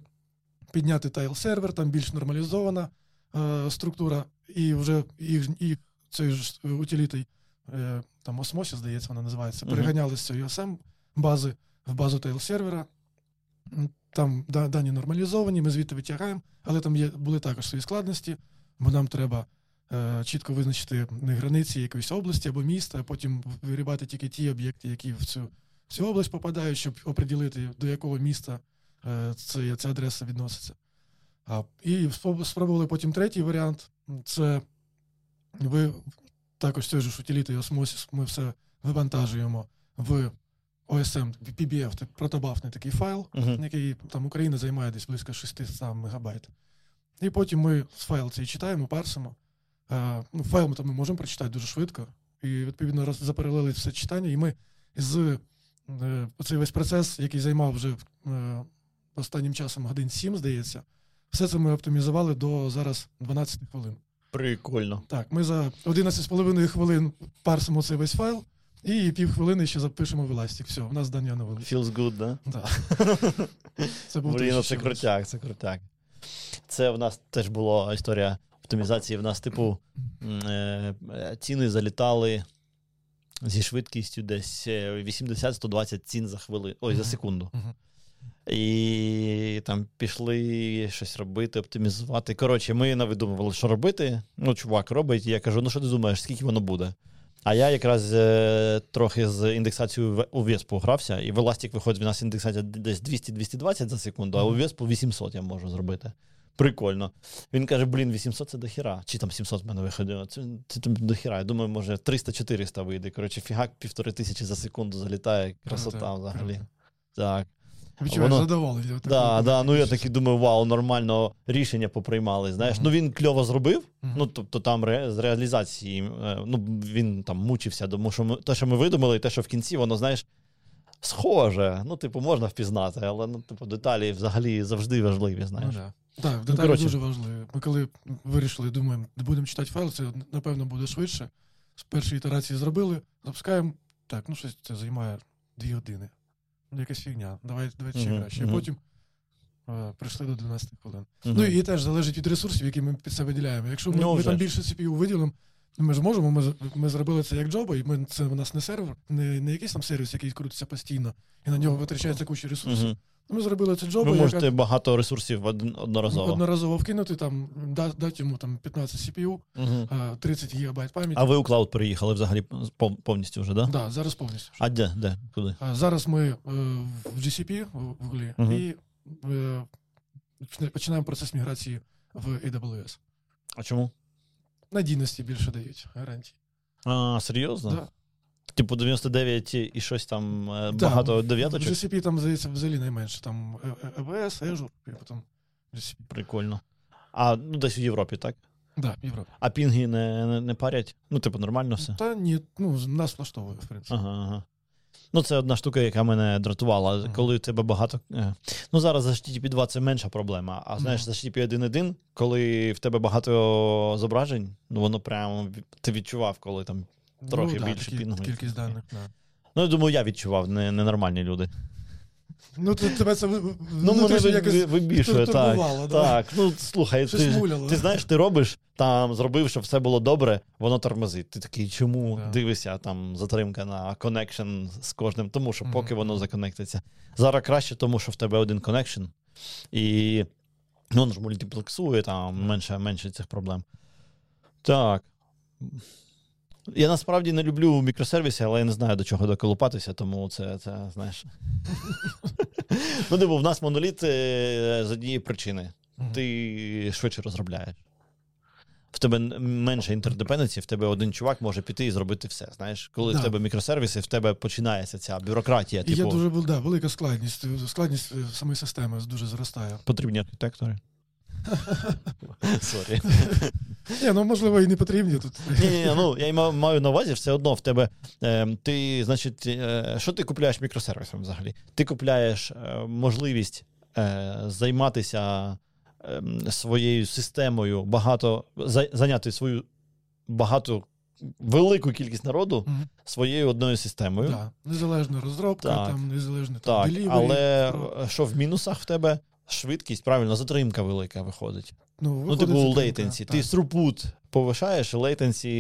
підняти тайл-сервер, там більш нормалізована е, структура, і вже їх, їх цей ж утилітий, е, там Osmosis, здається, вона називається, переганяли з цієї OSM бази в базу тайл-сервера. Там да- дані нормалізовані, ми звідти витягаємо, але там є, були також свої складності, бо нам треба е, чітко визначити не границі якоїсь області або міста, а потім вирібати тільки ті об'єкти, які в цю, в цю область попадають, щоб оприділити, до якого міста це, ця адреса відноситься. А, і спробували потім третій варіант. Це ви також цей ж утиліти осмосіс, ми все вивантажуємо в OSM, PBF, це протобафний такий файл, Мгм. який там Україна займає десь близько 600 мегабайт. І потім ми файл цей читаємо, парсимо. Е, ну, файл ми там ми можемо прочитати дуже швидко. І відповідно роз- запаралелили все читання, і ми з е, цей весь процес, який займав вже е, останнім часом годин 7, здається, все це ми оптимізували до зараз 12 хвилин. Прикольно. Так, ми за 11,5 хвилин парсимо цей весь файл, і півхвилини ще запишемо в Elastic. Все, в нас здання оновилось. Feels good, да? Да. Це був Блін, ну це крутяк, це крутяк. Це в нас теж була історія оптимізації. В нас, типу, е, е, ціни залітали зі швидкістю десь е, 80-120 цін за хвилину. Ой, за секунду. І там пішли щось робити, оптимізувати. Коротше, ми навидумували, що робити. Ну, чувак робить, і я кажу: ну що ти думаєш, скільки воно буде? А я якраз е, трохи з індексацією у Веспу грався, і в Elastic виходить в нас індексація десь 200-220 за секунду, а у. Веспу 800 я можу зробити. Прикольно. Він каже: блін, 800 це дохіра. Чи там 700 в мене виходило. Це, це там дохіра. Я думаю, може 300-400 вийде. Коротше, фігак півтори тисячі за секунду залітає. Красота взагалі. Так. Відчуваєш Воно- задоволення. Да, да, ну я такий думаю, вау, нормально рішення поприймали. Знаєш, Мгм. ну він кльово зробив. Мгм. Ну тобто там ре, з реалізації, е, ну він там мучився, тому що ми те, що ми видумали, і те, що в кінці, воно знаєш. Схоже, ну, типу, можна впізнати, але ну, типу, деталі взагалі завжди важливі, Ну, знаєш. да. Так, деталі коротше. дуже важливі. Ми коли вирішили, думаємо, будемо читати файл, це напевно буде швидше. З першої ітерації зробили, запускаємо. Так, ну щось це займає дві години. Ну, якась фігня. Давай, давай ще Мгм, краще. Мгм. потім е, прийшли до 12 хвилин. Мгм. Ну і теж залежить від ресурсів, які ми під це виділяємо. Якщо ми, no, ми там більше CPU виділимо, ми ж можемо, ми, ми зробили це як джоба, і ми, це у нас не сервер, не, не якийсь там сервіс, який крутиться постійно, і на нього витрачається куча ресурсів. Ми зробили це джоба, Ви яка можете багато ресурсів одноразово. одноразово вкинути, там, дати йому там 15 CPU, а, 30 ГБ пам'яті. А ви у клауд переїхали взагалі пов- повністю вже, так? Да? Да, зараз повністю. А де? Де? Куди? А, зараз ми е, в GCP в Гуглі Мгм. і е, починаємо процес міграції в AWS. А чому? Надійності більше дають гарантії. А, серйозно? Да. Типу 99 і щось там е, багато В дев'яточок? GCP там, здається, взагалі найменше. Там е, е, AWS, Azure, і потім GCP. Прикольно. А ну десь у Європі, так? Да, Європа. А пінги не, не, не парять? Ну, типу, нормально все. Та ні, ну, нас влаштовує, в принципі. Ага, ага. Ну, це одна штука, яка мене дратувала. Мгм. Коли у тебе багато. е, Ну, зараз за HTTP 2 це менша проблема. А знаєш, Мгм. за HTTP 1.1, коли в тебе багато зображень, ну воно прямо ти відчував, коли там. Трохи ну, да, більше такі- пінгу Кількість даних, да. Ну, я думаю, я відчував, не, ненормальні люди. Ну, то тебе це Ну, внутрішньо мене ви- якось вибішує, так. да. Так, ну слухай, Щось ти, муляло. ти знаєш, ти робиш, там зробив, щоб все було добре, воно тормозить. Ти такий, чому Да. дивишся, там затримка на connection з кожним, тому що поки Мгм. воно законектиться. Зараз краще, тому що в тебе один connection, і ну, воно ж мультиплексує, там менше, менше цих проблем. Так. Я насправді не люблю мікросервіси, але я не знаю, до чого доколупатися, тому це, це знаєш. ну, диво, в нас моноліт е, з однієї причини. Ти швидше розробляєш. В тебе менше інтердепенденції, в тебе один чувак може піти і зробити все. Знаєш, коли Да. в тебе мікросервіси, в тебе починається ця бюрократія, І типу, дуже да, велика складність. Складність е, самої системи дуже зростає. потрібні архітектори. Сорі. Ні, ну можливо, і не потрібні тут. Ні, ні, ну я маю на увазі, все одно в тебе. Е, ти, значить, е, що ти купляєш мікросервісом взагалі? Ти купляєш е, можливість займатися е, своєю системою, багато за- зайняти свою багато велику кількість народу Мгм. своєю одною системою. Да. Незалежна розробка, Так. там незалежне там, Так, delivery, але про- що в мінусах в тебе? Швидкість, правильно, затримка велика виходить. ну, Ну, типу, затримка, latency. Ти throughput повишаєш, latency,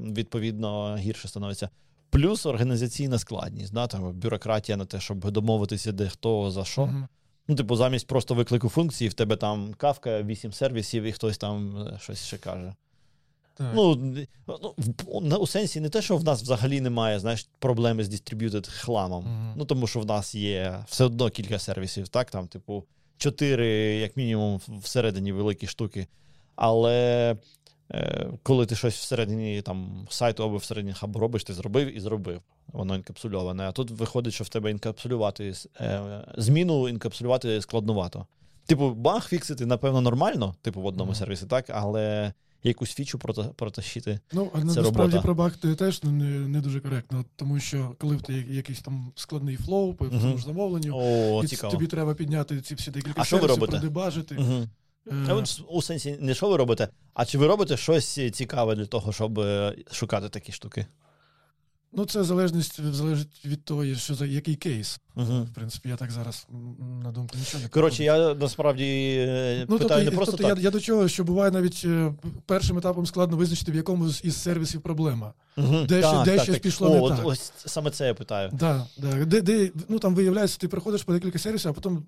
відповідно, гірше становиться. Плюс організаційна складність, да, там, бюрократія на те, щоб домовитися, де хто за що. Мгм. Ну, типу, замість просто виклику функції, в тебе там Kafka, вісім сервісів, і хтось там е, щось ще каже. Так. Ну, ну, в- у сенсі не те, що в нас взагалі немає знаєш, проблеми з дистриб'ютед хламом. Мгм. Ну, тому що в нас є все одно кілька сервісів, так, там, типу, чотири, як мінімум, всередині великі штуки. Але е, коли ти щось всередині там, сайту або всередині хабу робиш, ти зробив і зробив. Воно інкапсульоване. А тут виходить, що в тебе інкапсулювати е, зміну інкапсулювати складновато. Типу, баг фіксити, напевно, нормально, типу в одному Мгм. сервісі, так, але якусь фічу прота- протащити. Ну, а Це насправді про баг теж не, не дуже коректно, тому що коли в тебе якийсь там складний flow по ж замовленню, О, і цікаво. тобі треба підняти ці всі декілька А продебажити. Uh-huh. Е, У сенсі, не що ви робите, а чи ви робите щось цікаве для того, щоб е, шукати такі штуки? Ну, це залежність залежить від того, що за який кейс. Угу. В принципі, я так зараз на думку нічого не Коротше, я насправді е, Ну, питаю тобто, не просто тобто так. Я, я до чого, що буває навіть е, першим етапом складно визначити, в якому із сервісів проблема. Мгм. де ще- де щось пішло О, не от, так. Ось саме це я питаю. Да, да. Де, де, ну, там виявляється, ти проходиш по декілька сервісів, а потім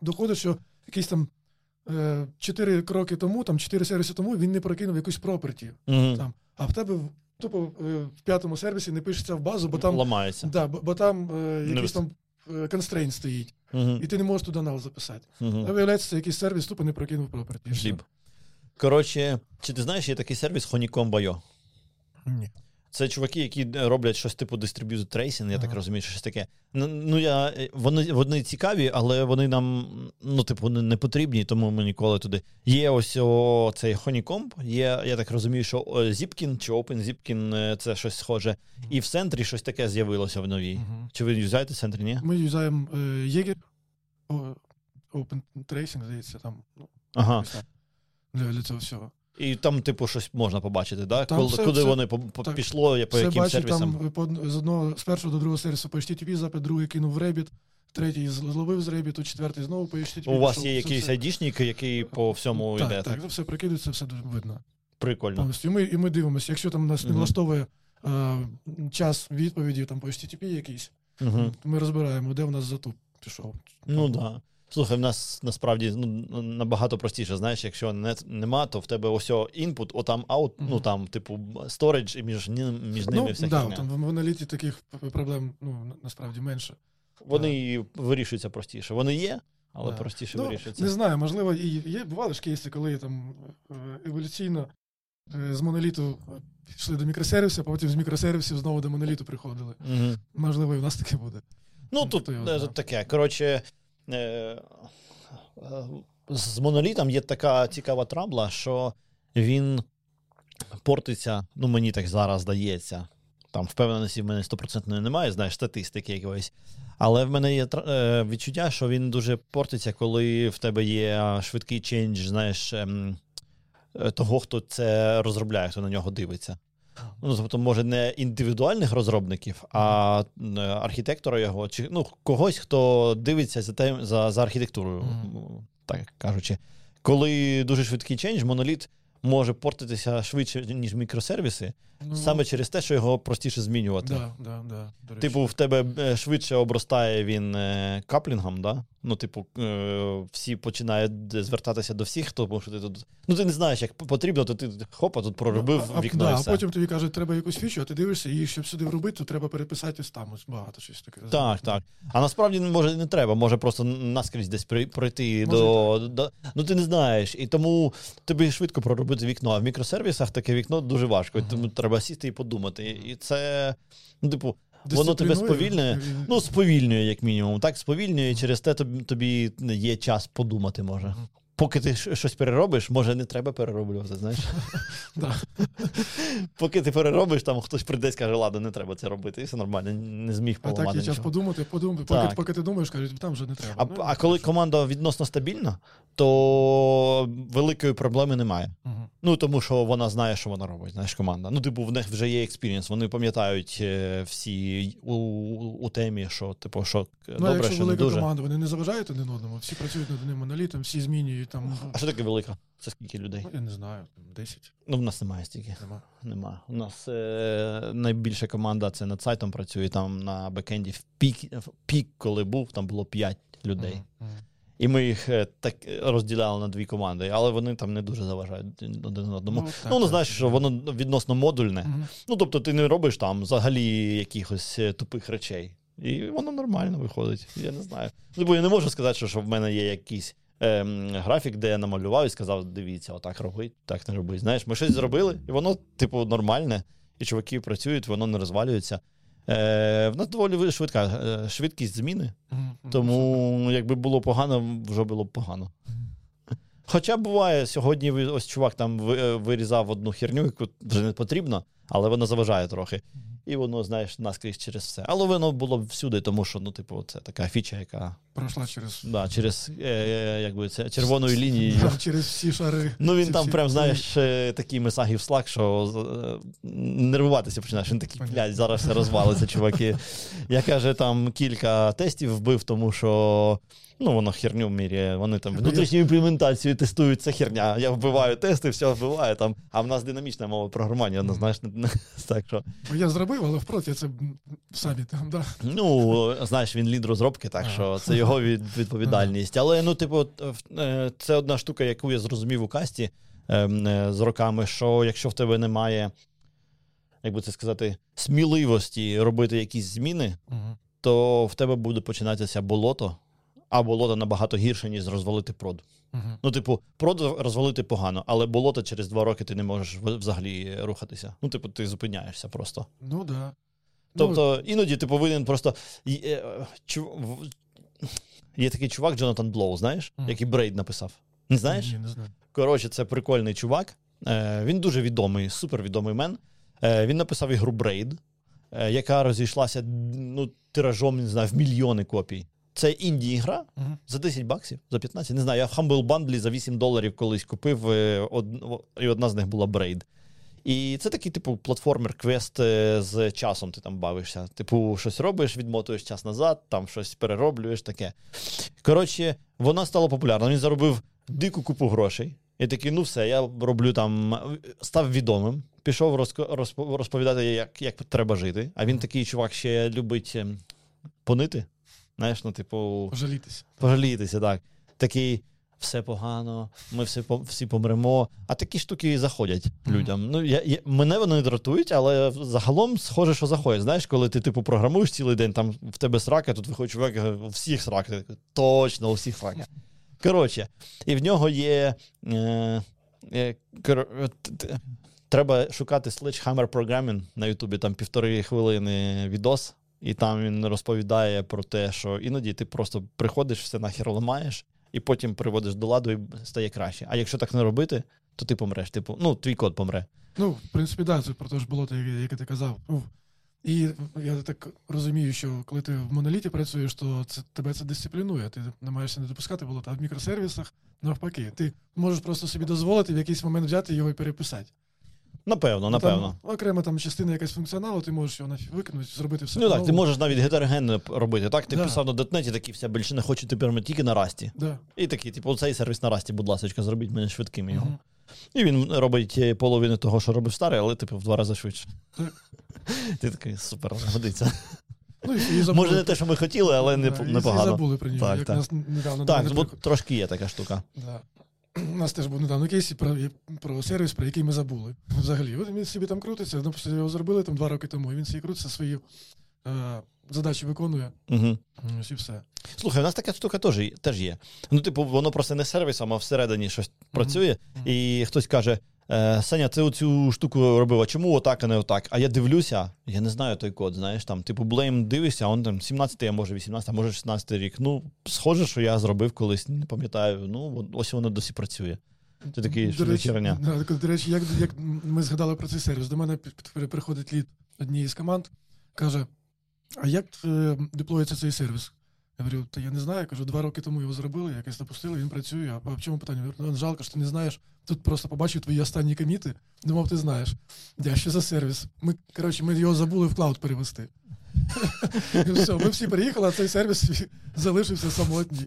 доходиш, що якісь там е, чотири кроки тому, там чотири сервіси тому він не прокинув якусь проперті. Угу. Там, а в тебе тупо е, в п'ятому сервісі не пишеться в базу, бо там, Ламається. да, бо, бо там е, якийсь там constraint стоїть, Угу. і ти не можеш туди null записати. А Угу. виявляється, це якийсь сервіс тупо не прокинув і Коротше, чи ти знаєш, є такий сервіс Honeycomb.io? Ні. Це чуваки, які роблять щось типу distributed tracing, я так розумію, що щось таке. Ну, ну я, вони, вони цікаві, але вони нам, ну, типу, не, потрібні, тому ми ніколи туди. Є ось о, цей Honeycomb, є, я так розумію, що Zipkin чи OpenZipkin е, це щось схоже. І в центрі щось таке з'явилося в новій. Чи ви юзаєте центр, ні? Ми юзаємо е, о, Open Tracing, здається, там. Ну, Ага. для, для цього всього. І там, типу, щось можна побачити, да? Там Коли, все- куди все- вони так. пішло, по Все яким бачив, сервісам. там по, з одного з першого до другого сервісу по HTTP запит, другий кинув в Rabbit, третій зловив з Rabbit, четвертий знову по HTTP. У вас пішов. є якийсь айдішник, який по всьому так, йде. Так, це все прикидується, все дуже видно. Прикольно. Повністю. І ми, і ми дивимося, якщо там нас не влаштовує е, час відповіді там по HTTP якийсь, Угу. ми розбираємо, де в нас затуп пішов. Ну так. Да. Слухай, в нас насправді ну, набагато простіше. Знаєш, якщо не, нема, то в тебе ось input, отам out, ну там, типу, storage, і між, між ними Ну, вся да, там в моноліті таких проблем ну, насправді менше. Вони вирішуються простіше. Вони є, але Да. простіше Ну, вирішуються. Не знаю, можливо, і є бували ж кейси, коли там е, еволюційно е, з моноліту йшли до мікросервісу, а потім з мікросервісів знову до моноліту приходили. Угу. Можливо, і в нас таке буде. Ну, Ну, тут хто його е, таке. Коротше, е, е, з монолітом є така цікава трабла, що він портиться, ну мені так зараз здається. Там впевненості в мене стопроцентної немає, знаєш, статистики якоїсь. Але в мене є е, відчуття, що він дуже портиться, коли в тебе є швидкий чендж, знаєш, ем, е, того, хто це розробляє, хто на нього дивиться. Ну, тобто, може, не індивідуальних розробників, а архітектора його, чи ну, когось, хто дивиться за тем, за, за архітектурою, Мгм. так кажучи. Коли дуже швидкий чендж, моноліт може портитися швидше, ніж мікросервіси, Ну, саме через те, що його простіше змінювати. да, да, да, до речі. Типу, в тебе е, швидше обростає він е, каплінгом, да? Ну, типу, е, всі починають звертатися до всіх, тому що ти тут. Ну, ти не знаєш, як потрібно, то ти хопа, тут проробив а, вікно. да, і а потім тобі кажуть, треба якусь фічу, а ти дивишся, і щоб сюди вробити, то треба переписати ось там ось багато щось таке. Так, так. А насправді може не треба, може просто наскрізь десь пройти Може, до, до. Ну ти не знаєш. І тому тобі швидко проробити вікно. А в мікросервісах таке вікно дуже важко. Мгм. Тому треба сісти і подумати. І це, ну, типу, Воно тебе сповільнює? ну, сповільнює, як мінімум. Так, сповільнює, і через те тобі, тобі є час подумати, може. Поки ти щось переробиш, може не треба перероблювати, знаєш. Поки ти переробиш, там хтось прийде і скаже, ладно, не треба це робити, і все нормально, не зміг А так поламати. є час подумати, подумати. Поки, ти думаєш, кажуть, там вже не треба. А, коли команда відносно стабільна, то великої проблеми немає. Ну тому що вона знає, що вона робить. Знаєш, команда. Ну, типу, в них вже є experience, вони пам'ятають е, всі у, темі, що типу, що Ну, добре, що не велика дуже. команда, вони не заважають один одному, всі працюють над одним монолітом, всі змінюють там. А що таке велика? Це скільки людей? Ну, я не знаю, 10 Ну, в нас немає стільки. нема. Нема. У нас е, найбільша команда це над сайтом працює. Там на бекенді в пік, в пік, коли був, там було 5 людей. Мгм. І ми їх е, так розділяли на дві команди, але вони там не дуже заважають один одному. Ну, так, ну так. знаєш, що воно відносно модульне. Мгм. Ну, тобто, ти не робиш там взагалі якихось е, тупих речей. І воно нормально виходить. Я не знаю. Ну, бо я не можу сказати, що, що в мене є якийсь ем, графік, де я намалював і сказав: дивіться, отак робить, так не робить. Знаєш, ми щось зробили, і воно, типу, нормальне, і чуваки працюють, воно не розвалюється. Е, В нас доволі швидка е, швидкість зміни, тому якби було погано, вже було б погано. Хоча буває, сьогодні ось чувак там е, вирізав одну херню, яку вже не потрібно, але воно заважає трохи. І воно, знаєш, наскрізь через все. Але воно було всюди, тому що, ну, типу, це така фіча, яка Пройшла через, да, через е, е, якби це, червоною лінією. Да, через всі шари. Ну, він там прям, знаєш, е, такий месагів слаг, що е, нервуватися починаєш. Він такий, блядь, зараз все розвалиться, чуваки. Я каже, там кілька тестів вбив, тому що. Ну, воно херню міряє. Вони там внутрішню імплементацію тестують, це херня. Я вбиваю тести, все вбиваю там. А в нас динамічна мова програмування, ну, знаєш, так що. Я зробив, але впроти це самі там, да. Ну, знаєш, він лід розробки, так що це його відповідальність. Але ну, типу, е, це одна штука, яку я зрозумів у касті ем, е, з роками, що якщо в тебе немає, як би це сказати, сміливості робити якісь зміни, то в тебе буде починатися болото, а болото набагато гірше, ніж розвалити прод. Мгм. Ну, типу, прод розвалити погано, але болото через два роки ти не можеш взагалі рухатися. Ну, типу, ти зупиняєшся просто. Ну, да. Тобто іноді ти повинен просто. е, чу- Є такий чувак Джонатан Блоу, знаєш, Мгм. який Braid написав. Не знаєш? Ні, не знаю. Коротше, це прикольний чувак. Е, Він дуже відомий, супервідомий мен. Е, Він написав ігру Braid, яка розійшлася ну, тиражом, не знаю, в мільйони копій. Це інді-ігра Мгм. за 10 баксів, за 15. Не знаю, я в Humble Bundle за 8 доларів колись купив, е, і одна з них була Braid. І це такий, типу, платформер-квест е, з часом ти там бавишся. Типу, щось робиш, відмотуєш час назад, там щось перероблюєш таке. Коротше, вона стала популярна. Він заробив дику купу грошей. І такий, ну все, я роблю там, став відомим, пішов розповідати, як, як треба жити. А він такий чувак ще любить ем, понити. Знаєш, ну, типу, Пожалітися. пожалітися, так. Такий, все погано, ми всі, всі помремо. А такі штуки заходять людям. Ну, я, я, мене вони не дратують, але загалом схоже, що заходять. Знаєш, коли ти типу програмуєш цілий день, там в тебе срака, тут виходить чувак, у всіх срака. Такий, Точно, у всіх срака. Коротше, і в нього є. Е, е, кор- т- треба шукати Sledgehammer Programming на Ютубі, там півтори хвилини відос. І там він розповідає про те, що іноді ти просто приходиш, все нахер ламаєш, і потім приводиш до ладу і стає краще. А якщо так не робити, то ти помреш. Типу, ну, твій код помре. Ну, в принципі, да, це про те ж було, яке ти казав. Ну, і я так розумію, що коли ти в моноліті працюєш, то це тебе це дисциплінує. Ти намагаєшся не допускати болота, а в мікросервісах навпаки. Ти можеш просто собі дозволити в якийсь момент взяти його і переписати. Напевно, Ну, напевно. Там, окрема там частина якась функціоналу, ти можеш його викинути, зробити все. Ну так, ти можеш навіть гетерогенно робити. Так, ти Да. писав на дотнеті, такі все більше не хочу тепер тільки на расті. Да. І такий, типу, цей сервіс на расті, будь ласка, зробіть мене швидким його. Мгм. І він робить е, половину того, що робив старий, але типу в два рази швидше. Ти такий супер, годиться. Ну, і, і забули, Може, не те, що ми хотіли, але не, і- І непогано. забули про нього. Так, як так. нас недавно Так, бо трошки є така штука. Да. У нас теж був недавно кейс про, про сервіс, про який ми забули. Взагалі. От він собі там крутиться, ну, його зробили там два роки тому, і він собі крутиться, свої е, задачі виконує. Угу. Ось і все. Слухай, у нас така штука теж, теж є. Ну, типу, воно просто не сервісом, а всередині щось працює, угу. і хтось каже: е, Саня, ти оцю штуку робив, а чому отак, а не отак? А я дивлюся, я не знаю той код, знаєш, там, типу, Blame дивишся, а он там 17-й, а може 18, а може 16 рік. Ну, схоже, що я зробив колись, не пам'ятаю. Ну, ось воно досі працює. Ти такий, що до речі, до речі, як, як ми згадали про цей сервіс, до мене приходить лід однієї з команд, каже: А як е, деплоїться цей сервіс? Я говорю, та я не знаю, я кажу, два роки тому його зробили, якось запустили, він працює. А в чому питання? Я говорю, ну, жалко, що ти не знаєш. Тут просто побачив твої останні коміти, думав, ти знаєш. Я що за сервіс? Ми, коротше, ми його забули в cloud перевести. І все, ми всі приїхали, а цей сервіс залишився самотній.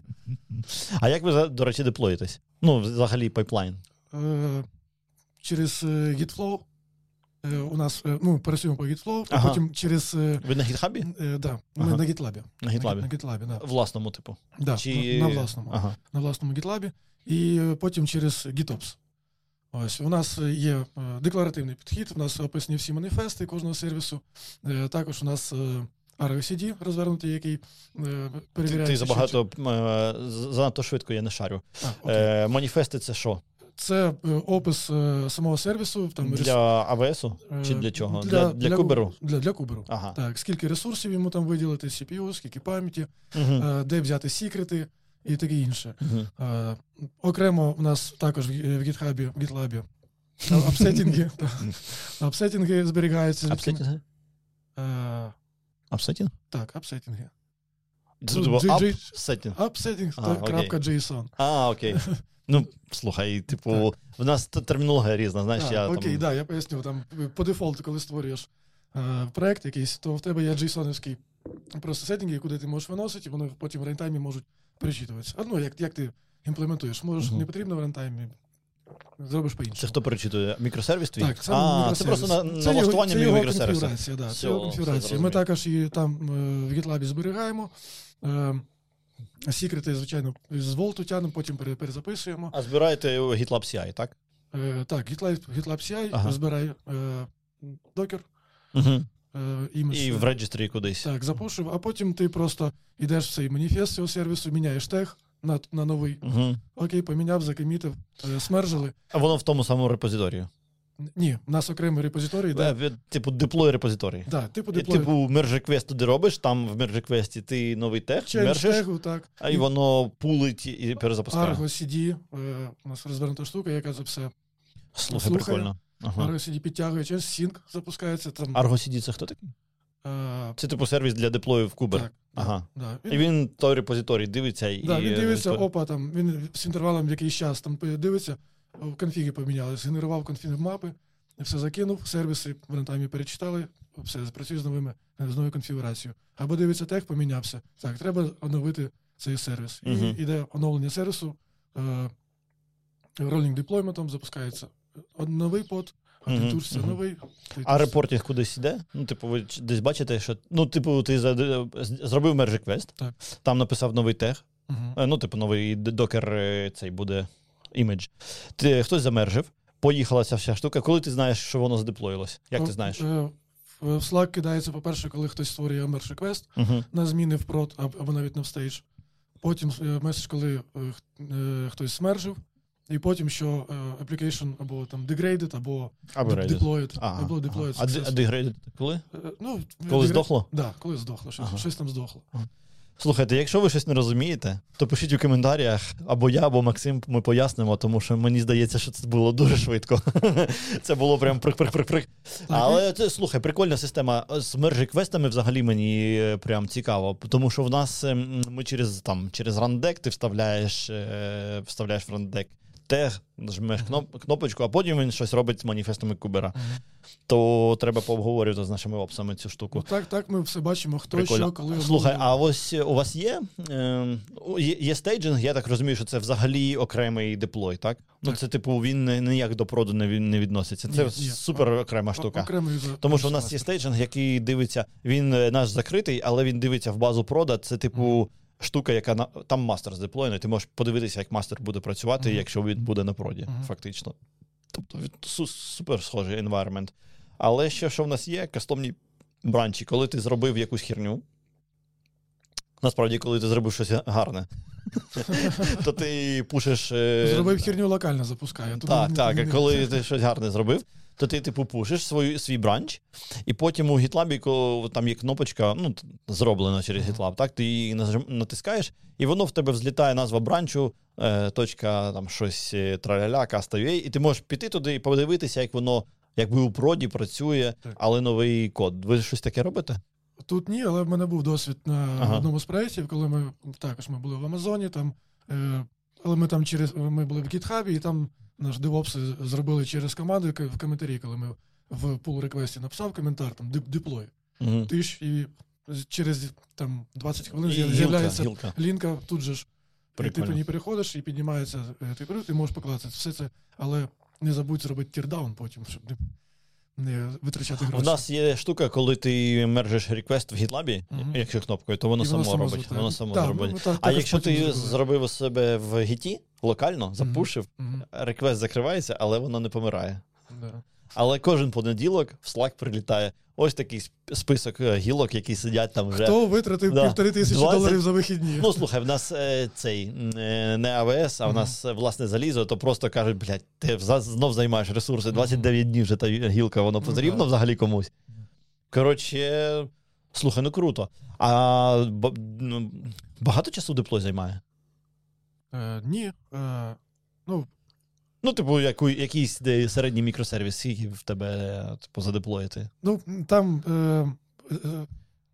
А як ви, до речі, деплоїтесь? Ну, взагалі, pipeline. Е, через е, GitFlow. Е, У нас е, ну, працюємо по GitFlow, а Ага. потім через. е, Ви на гітхабі? Да, ми Ага. на GitLab. На гітлабі? На GitLab, да. Власному, типу. Да, Чи... на, власному. Ага. На власному GitLab. І потім через GitOps. Ось у нас є декларативний підхід, у нас описані всі маніфести кожного сервісу. Також у нас е, Argo CD розвернутий, який Ти, перевіряє. ти чи- забагато занадто швидко, я не шарю. А. Е, маніфести це що? Це е, опис е, самого сервісу. Там, Для АВСу? е, Чи для чого? Для, для, ку- куберу? Для, для куберу. Ага. Так, скільки ресурсів йому там виділити, CPU, скільки пам'яті, Угу. де взяти секрети і таке інше. Угу. Окремо в нас також в GitHub, в GitLab appsettings и. Appsettings и зберігаються. Appsetting? Е, Appsetting? Так, appsettings и. Це Ну, було G- G- appsetting. Appsetting А, окей. крапка JSON. А, окей. Ну, слухай, типу, в нас термінологія різна, знаєш, А, я окей, там. да, я поясню. Там по дефолту, коли створюєш е, проект якийсь, то в тебе є JSON-овський просто сеттинги, куди ти можеш виносити, і вони потім в рентаймі можуть перечитуватися. А, Ну, як, як ти імплементуєш? Можеш не потрібно в рентаймі, зробиш по-іншому. Це хто перечитує? Мікросервіс твій? Так, саме а, це просто на, Це налаштування його, це його мікросервісу. конфігурація, да, Все, це його конфігурація. Ми також її там е, в GitLab зберігаємо. Е, Секрети, звичайно, з Волту тягнемо, потім перезаписуємо. А збираєте GitLab CI, так? Е, Так, GitLab, GitLab CI Ага. збирає Docker, Угу. імідж. І в реєстрі кудись. Так, запушив, а потім ти просто йдеш в цей маніфест цього сервісу, міняєш тег на, на новий. Угу. Окей, поміняв, закомітив, е, смержили. А воно в тому самому репозиторії. Ні, у нас окремий репозиторій, де, Е, Типу, deploy репозиторій. да, типу деплой. типу, merge request туди робиш, там в merge request і ти новий тег, мержиш, тегу, так. а і воно пулить і перезапускає. Argo CD, е, у нас розвернута штука, яка це все. Слухай, слухає. прикольно. Ага. Argo CD підтягує, через Sync запускається там. Argo CD це хто такий? Е, Це типу сервіс для деплою в Кубер. так, Ага. да. І він той репозиторій дивиться і. Да, він дивиться, е, опа, там, він з інтервалом в якийсь час там дивиться, в конфіги поміняли, згенерував конфіг мапи, все закинув, сервіси в рентаймі перечитали, все, працює з новими з новою конфігурацією. Або дивиться тег, помінявся. Так, треба оновити цей сервіс. І йде оновлення сервісу, е, rolling deployment ом запускається новий pod, Мгм, апдейтується мгм. новий. А reporting кудись іде? Ну, типу, ви десь бачите, що. Ну, типу, ти зробив merge request, Так. там написав новий тег. Е, Ну, типу, новий Docker е, цей буде імідж. Ти хтось замержив, поїхала ця вся штука. Коли ти знаєш, що воно задеплоїлось? Як ти знаєш? Е, В в Slack кидається, по-перше, коли хтось створює merge request, Угу. на зміни в прод або навіть на в stage. Потім меседж, коли хтось смержив, і потім, що е, application або там degraded, або deployed, Ага, або ага. deployed А, де- а degrade коли? Е, Ну, Коли degrade- здохло? Да, коли здохло, щось, Ага. щось там здохло. Слухайте, якщо ви щось не розумієте, то пишіть у коментарях, або я, або Максим, ми пояснимо, тому що мені здається, що це було дуже швидко. Це було прям прик-прик-прик-прик. Але це, слухай, прикольна система. З мерж-реквестами взагалі мені е, прям цікаво, тому що в нас ем, ми через там через рандек ти вставляєш, вставляєш в Rundeck нажмеш кноп, кнопочку, а потім він щось робить з маніфестами Кубера. То треба пообговорювати з нашими опсами цю штуку. Ну, так, так, ми все бачимо, хто Прикольно. що, коли. Слухай, а ось у вас є, е, є, є staging, я так розумію, що це взагалі окремий деплой, так? Ну це, типу, він не- ніяк до проду не, не відноситься. Це Ні, ні. супер окрема штука. окремий Тому що в нас є staging, який дивиться, він е, наш закритий, але він дивиться в базу прода. Це, типу, штука, яка на там мастер здеплоєний. Ти можеш подивитися, як мастер буде працювати, Мгм. якщо він буде на проді, Мгм. фактично. Тобто супер схожий environment. Але ще що в нас є, кастомні бранчі, коли ти зробив якусь херню. Насправді, коли ти зробив щось гарне, то ти пушиш. е, Зробив херню локально запускає. Так, так. Коли ти щось гарне зробив, то ти типу пушиш свою, свій бранч, і потім у GitLab, коли там є кнопочка, ну, зроблена через. GitLab, так, ти її натискаєш, і воно в тебе взлітає назва бранчу, е, точка там щось е, траляля, каста.ua, і ти можеш піти туди і подивитися, як воно. Якби у проді працює, але новий код. Ви щось таке робите? Тут ні, але в мене був досвід на Ага. одному з проєктів, коли ми також ми були в Амазоні, там, е, але ми там через ми були в GitHub, і там наш DevOps зробили через команду в коментарі, коли ми в пул реквесті написав коментар, там «Деп- деплой. Угу. Ти ж і через там 20 хвилин І з'являється гілка. лінка тут же ж. І ти по ній переходиш і піднімається е, ти, ти можеш покласти все це, але не забудь зробити teardown потім, щоб не, не витрачати гроші. У нас є штука, коли ти мержиш реквест в GitLab, Мгм. якщо кнопкою, то воно воно само робить. звертає. Воно само да, зробить. Ну, так А якщо ти зробили. зробив у себе в гіті локально, запушив, Мгм. реквест закривається, але воно не помирає. Да. Але кожен понеділок в Slack прилітає ось такий список е, гілок, які сидять там вже. Хто витратив Да. півтори тисячі 20. доларів за вихідні? Ну, слухай, в нас е, цей е, не АВС, а в Мгм. нас е, власне залізо, то просто кажуть, блядь, ти знов займаєш ресурси, 29 днів вже та гілка, воно Ну, потрібно да. взагалі комусь. Коротше, слухай, ну круто. А ну, багато часу диплой займає? Е, ні. Е, ну, Ну, типу, яку, якийсь де середній мікросервіс, скільки в тебе типу, задеплоїти? ну там. Е, е,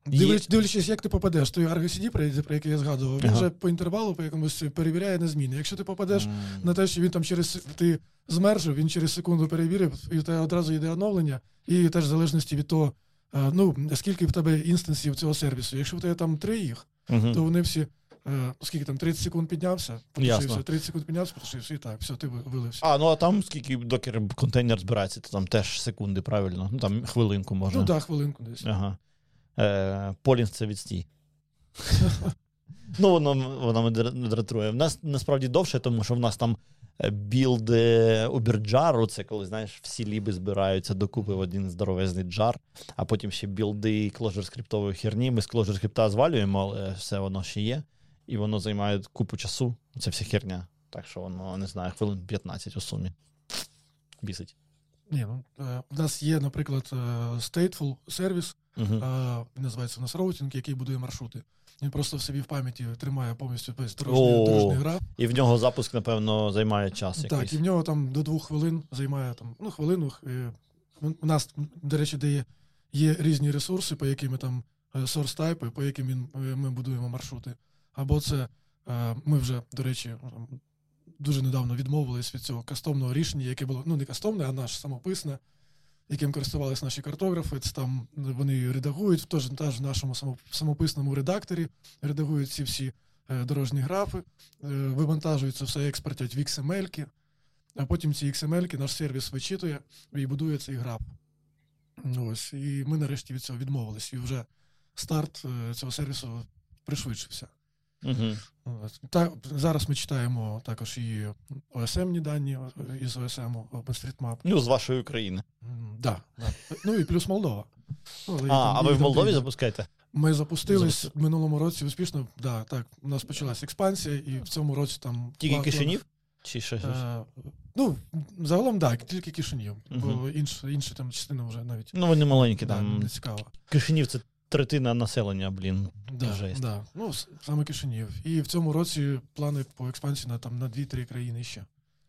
Дивлячись, дивлячись, як ти попадеш, той Argo CD, про, про який я згадував, він Ага. вже по інтервалу по якомусь перевіряє на зміни. Якщо ти попадеш М. на те, що він там через ти змержив, він через секунду перевірив, і тебе одразу йде оновлення, і теж в залежності від того, е, ну скільки в тебе інстансів цього сервісу. Якщо в тебе там три їх, Мгм. то вони всі. Е, Скільки там 30 секунд піднявся, потушився, 30 секунд піднявся, потушився, і так, все, ти вилився. А, ну а там скільки докер контейнер збирається, то там теж секунди, правильно. Ну там хвилинку можна. Ну так, да, хвилинку десь. Ага. Е, Полінг це відстій. ну, воно, воно мене дра- дратує. В нас насправді довше, тому що в нас там е, білди у це коли, знаєш, всі ліби збираються докупи в один здоровезний джар, а потім ще білди кложер скриптової херні. Ми з кложер скрипта звалюємо, але все воно ще є. І воно займає купу часу. Це вся херня. Так що воно, не знаю, хвилин 15 у сумі. Бісить. Ні, ну, е, в нас є, наприклад, е, Stateful сервіс, Угу. е, він називається у нас роутинг, який будує маршрути. Він просто в собі в пам'яті тримає повністю весь дорожній, дорожній граф. І в нього запуск, напевно, займає час Так, якийсь. і в нього там до двох хвилин займає там, ну, хвилину. е, У нас, до речі, де є, є різні ресурси, по яким ми там е, source type, по яким він, е, ми будуємо маршрути. Або це е, ми вже, до речі, дуже недавно відмовились від цього кастомного рішення, яке було ну не кастомне, а наш самописне, яким користувалися наші картографи. Це там вони редагують в теж, в нашому самописному редакторі, редагують ці всі е, дорожні графи, е, вивантажують це все, експортять в XML, а потім ці XML наш сервіс вичитує і будує цей граф. Ось, і ми нарешті від цього відмовились. І вже старт цього сервісу пришвидшився. Угу. Та, зараз ми читаємо також і OSM-ні дані е, із OSM, OpenStreetMap. Ну, з вашої України. Да, да. Ну і плюс Молдова. Ну, А, там- а ви в Молдові дві. запускаєте? Ми запустились Запусти- в минулому році успішно. Да, так, у нас почалась експансія, і в цьому році там. Тільки два- Кишинів? Чи щось? Е, ну, загалом так, тільки Кишинів, бо Мгм. інша, інша там частина вже навіть Ну, вони маленькі да, там. не цікава. Кишинів це третина населення, блін. Да, Жесть. да. Ну, саме Кишинів. І в цьому році плани по експансії на, там, на 2-3 країни ще.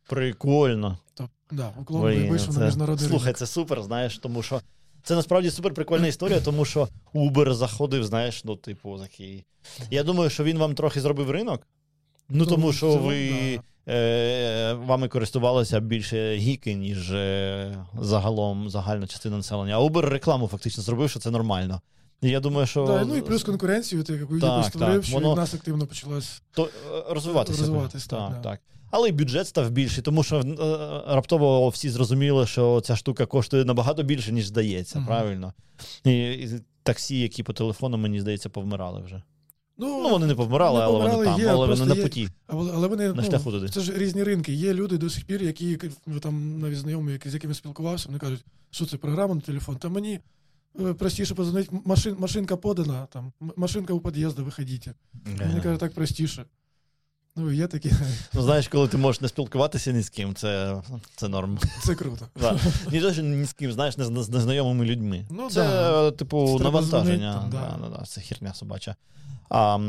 Прикольно. Тобто, да, уклон вийшов це- на міжнародний Слухай, ринок. це супер, знаєш, тому що це насправді супер прикольна історія, тому що Uber заходив, знаєш, ну, типу, такий. Я думаю, що він вам трохи зробив ринок. Ну, Ну, тому що цілому, ви да. е, вами користувалися більше гіки, ніж е, загалом загальна частина населення. А Uber рекламу фактично зробив, що це нормально. Я думаю, що Да, ну і плюс конкуренцію, ти яку Так, яку створив, що воно- в нас активно почалась. то, е, розвиватися. Розвиватись, так, так, так. Але і бюджет став більший, тому що е, раптово всі зрозуміли, що ця штука коштує набагато більше, ніж здається, Мгм. правильно? І, і таксі, які по телефону, мені здається, повмирали вже. Ну, вони не повмирали, не але вони там, є, але вони на є- путі, Але, але вони на ну, шляху туди. Це ж різні ринки. Є люди до сих пір, які ну, там навіть знайомі, які, з якими спілкувався, вони кажуть, що це програма на телефон. Та мені простіше позвонити, машин, машинка подана, там, машинка у під'їзду, виходіть. Мені кажуть, так простіше. Ну, є такі, Ну, знаєш, коли ти можеш не спілкуватися ні з ким, це, це норм. це круто. Да. Ні що ні з ким, знаєш, не з незнайомими людьми. Ну, це, да. типу, Треба навантаження. там, да. да. Да, да, це херня собача. А,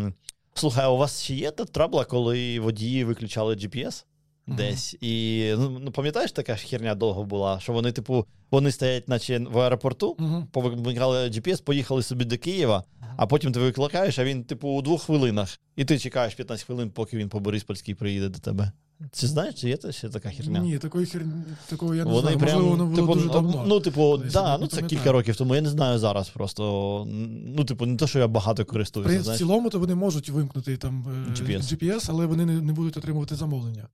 слухай, а у вас ще є та трабла, коли водії виключали GPS? Десь. І ну, ну, пам'ятаєш, така ж херня довго була, що вони, типу, вони стоять, наче в аеропорту, Угу. повикали GPS, поїхали собі до Києва, а потім ти викликаєш, а він, типу, у двох хвилинах. І ти чекаєш 15 хвилин, поки він по Бориспольській приїде до тебе. Чи знаєш, чи є це ще така херня? Ні, такої хер... такого я не Вони знаю. прям, Можливо, воно було типу, дуже ну, давно. Ну, типу, Десь, да, ну це пам'ятаю. кілька років тому. Я не знаю зараз просто. Ну, типу, не те, що я багато користуюся. При, в цілому то вони можуть вимкнути там е, GPS. GPS, але вони не, не будуть отримувати замовлення.